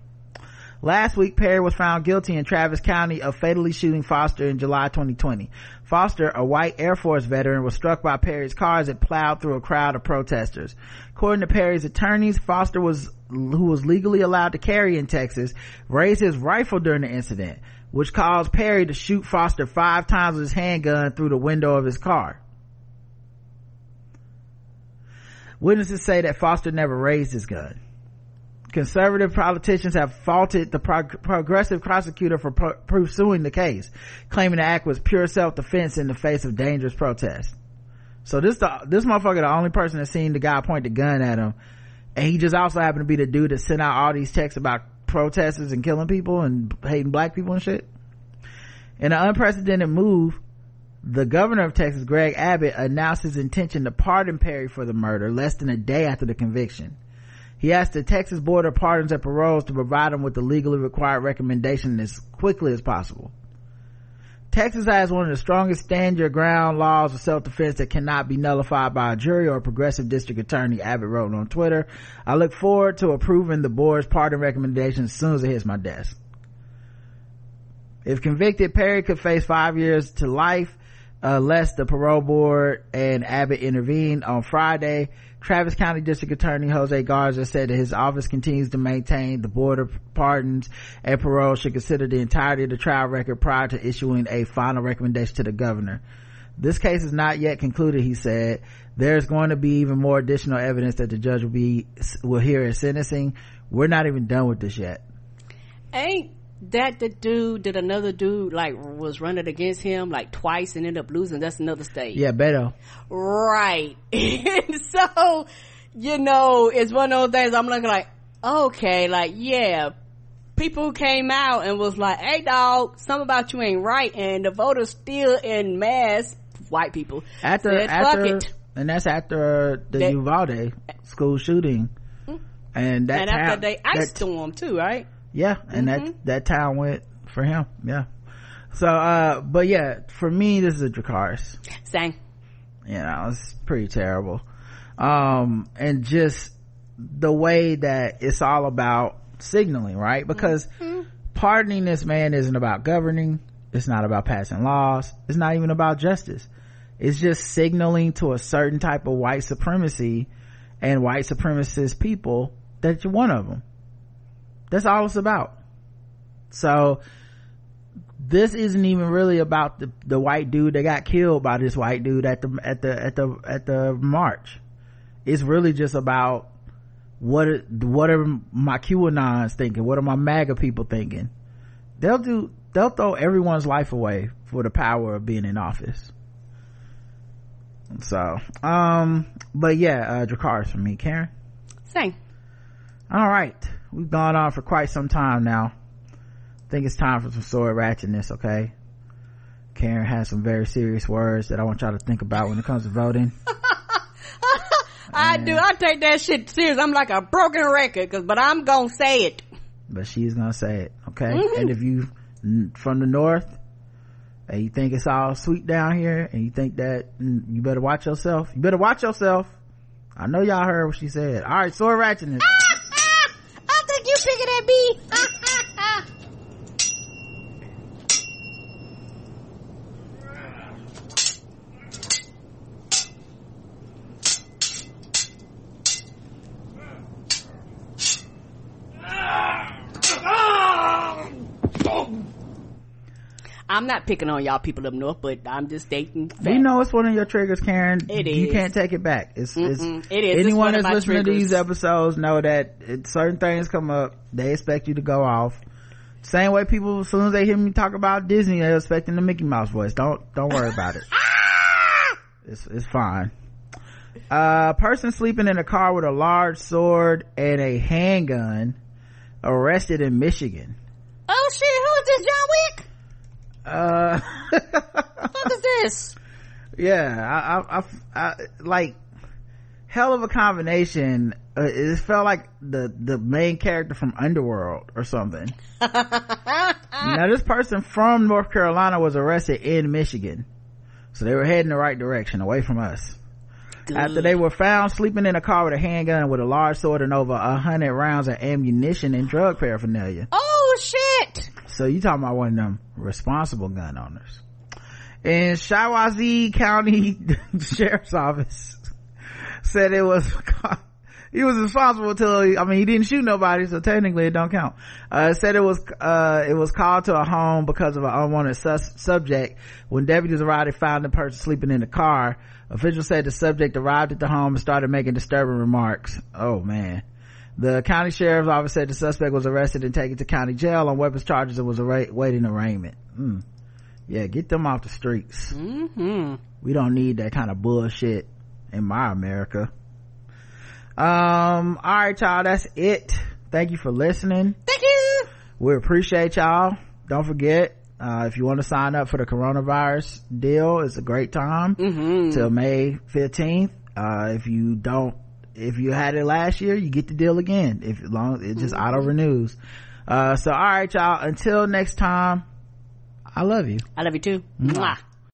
Last week, Perry was found guilty in Travis County of fatally shooting Foster in July 2020. Foster, a white Air Force veteran, was struck by Perry's car as it plowed through a crowd of protesters. According to Perry's attorneys, Foster was, who was legally allowed to carry in Texas, raised his rifle during the incident, which caused Perry to shoot Foster five times with his handgun through the window of his car. Witnesses say that Foster never raised his gun. Conservative politicians have faulted the prog- progressive prosecutor for pro- pursuing the case, claiming the act was pure self-defense in the face of dangerous protests. So this the, this motherfucker the only person that seen the guy point the gun at him, and he just also happened to be the dude that sent out all these texts about protesters and killing people and hating black people and shit. In an unprecedented move, the governor of Texas, Greg Abbott, announced his intention to pardon Perry for the murder less than a day after the conviction. He asked the Texas Board of Pardons and Paroles to provide him with the legally required recommendation as quickly as possible. Texas has one of the strongest stand your ground laws of self-defense that cannot be nullified by a jury or a progressive district attorney, Abbott wrote on Twitter. I look forward to approving the board's pardon recommendation as soon as it hits my desk. If convicted, Perry could face five years to life unless uh, the parole board and Abbott intervened on Friday. Travis County District Attorney Jose Garza said that his office continues to maintain the Board of Pardons and Parole should consider the entirety of the trial record prior to issuing a final recommendation to the governor. this case is not yet concluded he said. There's going to be even more additional evidence that the judge will be will hear in sentencing. We're not even done with this yet. Ain't that the dude that another dude like was running against him like twice and ended up losing that's another state. Yeah beto right. So you know it's one of those things i'm looking like okay like yeah people came out and was like hey dog something about you ain't right and the voters still in mass white people after said, after and that's after the that, Uvalde school shooting. Hmm. And that and town, after they ice storm too right yeah and mm-hmm. that that town went for him yeah. So uh but yeah for me this is a dracarys. Same. You know it's pretty terrible. Um and just the way that it's all about signaling right? Because mm-hmm. pardoning this man isn't about governing. It's not about passing laws. It's not even about justice. It's just signaling to a certain type of white supremacy and white supremacist people that you're one of them that's all it's about. So this isn't even really about the the white dude that got killed by this white dude at the at the at the at the march. It's really just about what what are my QAnons thinking? What are my MAGA people thinking? They'll do they'll throw everyone's life away for the power of being in office. So um but yeah uh dracarys for me. Karen? Same. All right we've gone on for quite some time now i think it's time for some sword ratchetness okay karen has some very serious words that i want y'all to think about when it comes to voting I do. I take that shit serious. I'm like a broken record, cause, but I'm gonna say it. But she's gonna say it, okay? Mm-hmm. And if you from the north and you think it's all sweet down here and you think that mm, you better watch yourself, you better watch yourself. I know y'all heard what she said. All right, sword ratchetness. I think you picking at me. I'm not picking on y'all people up north, but I'm just stating. Fact. We know it's one of your triggers, Karen. It is. You can't take it back. It's, it's it is. Anyone that's listening triggers. to these episodes know that it, certain things come up. They expect you to go off. Same way people, as soon as they hear me talk about Disney, they're expecting the Mickey Mouse voice. Don't don't worry about it. it's it's fine. A uh, person sleeping in a car with a large sword and a handgun arrested in Michigan. Oh shit! Who is this? John Wick? Uh, what is this? Yeah, I, I, I, like hell of a combination. Uh, it felt like the the main character from Underworld or something. now, this person from North Carolina was arrested in Michigan, so they were heading the right direction, away from us. Good. After they were found sleeping in a car with a handgun with a large sword and over a hundred rounds of ammunition and drug paraphernalia. Oh shit! So you talking about one of them responsible gun owners. In Shiawassee County Sheriff's Office said it was, he was responsible until, I mean, he didn't shoot nobody, so technically it don't count. Uh, said it was, uh, it was called to a home because of an unwanted sus- subject. When deputies arrived, they found the person sleeping in the car. Officials said the subject arrived at the home and started making disturbing remarks. Oh man. The county sheriff's office said the suspect was arrested and taken to county jail on weapons charges and was awaiting arraignment. Mm. Yeah, get them off the streets. Mm-hmm. We don't need that kind of bullshit in my America. Um, all right, y'all, that's it. Thank you for listening. Thank you. We appreciate y'all. Don't forget, uh, if you want to sign up for the coronavirus deal, it's a great time mm-hmm. till May 15th. Uh, if you don't if you had it last year you get the deal again if long it just mm-hmm. auto renews uh, so all right y'all until next time i love you i love you too Mwah. Mwah.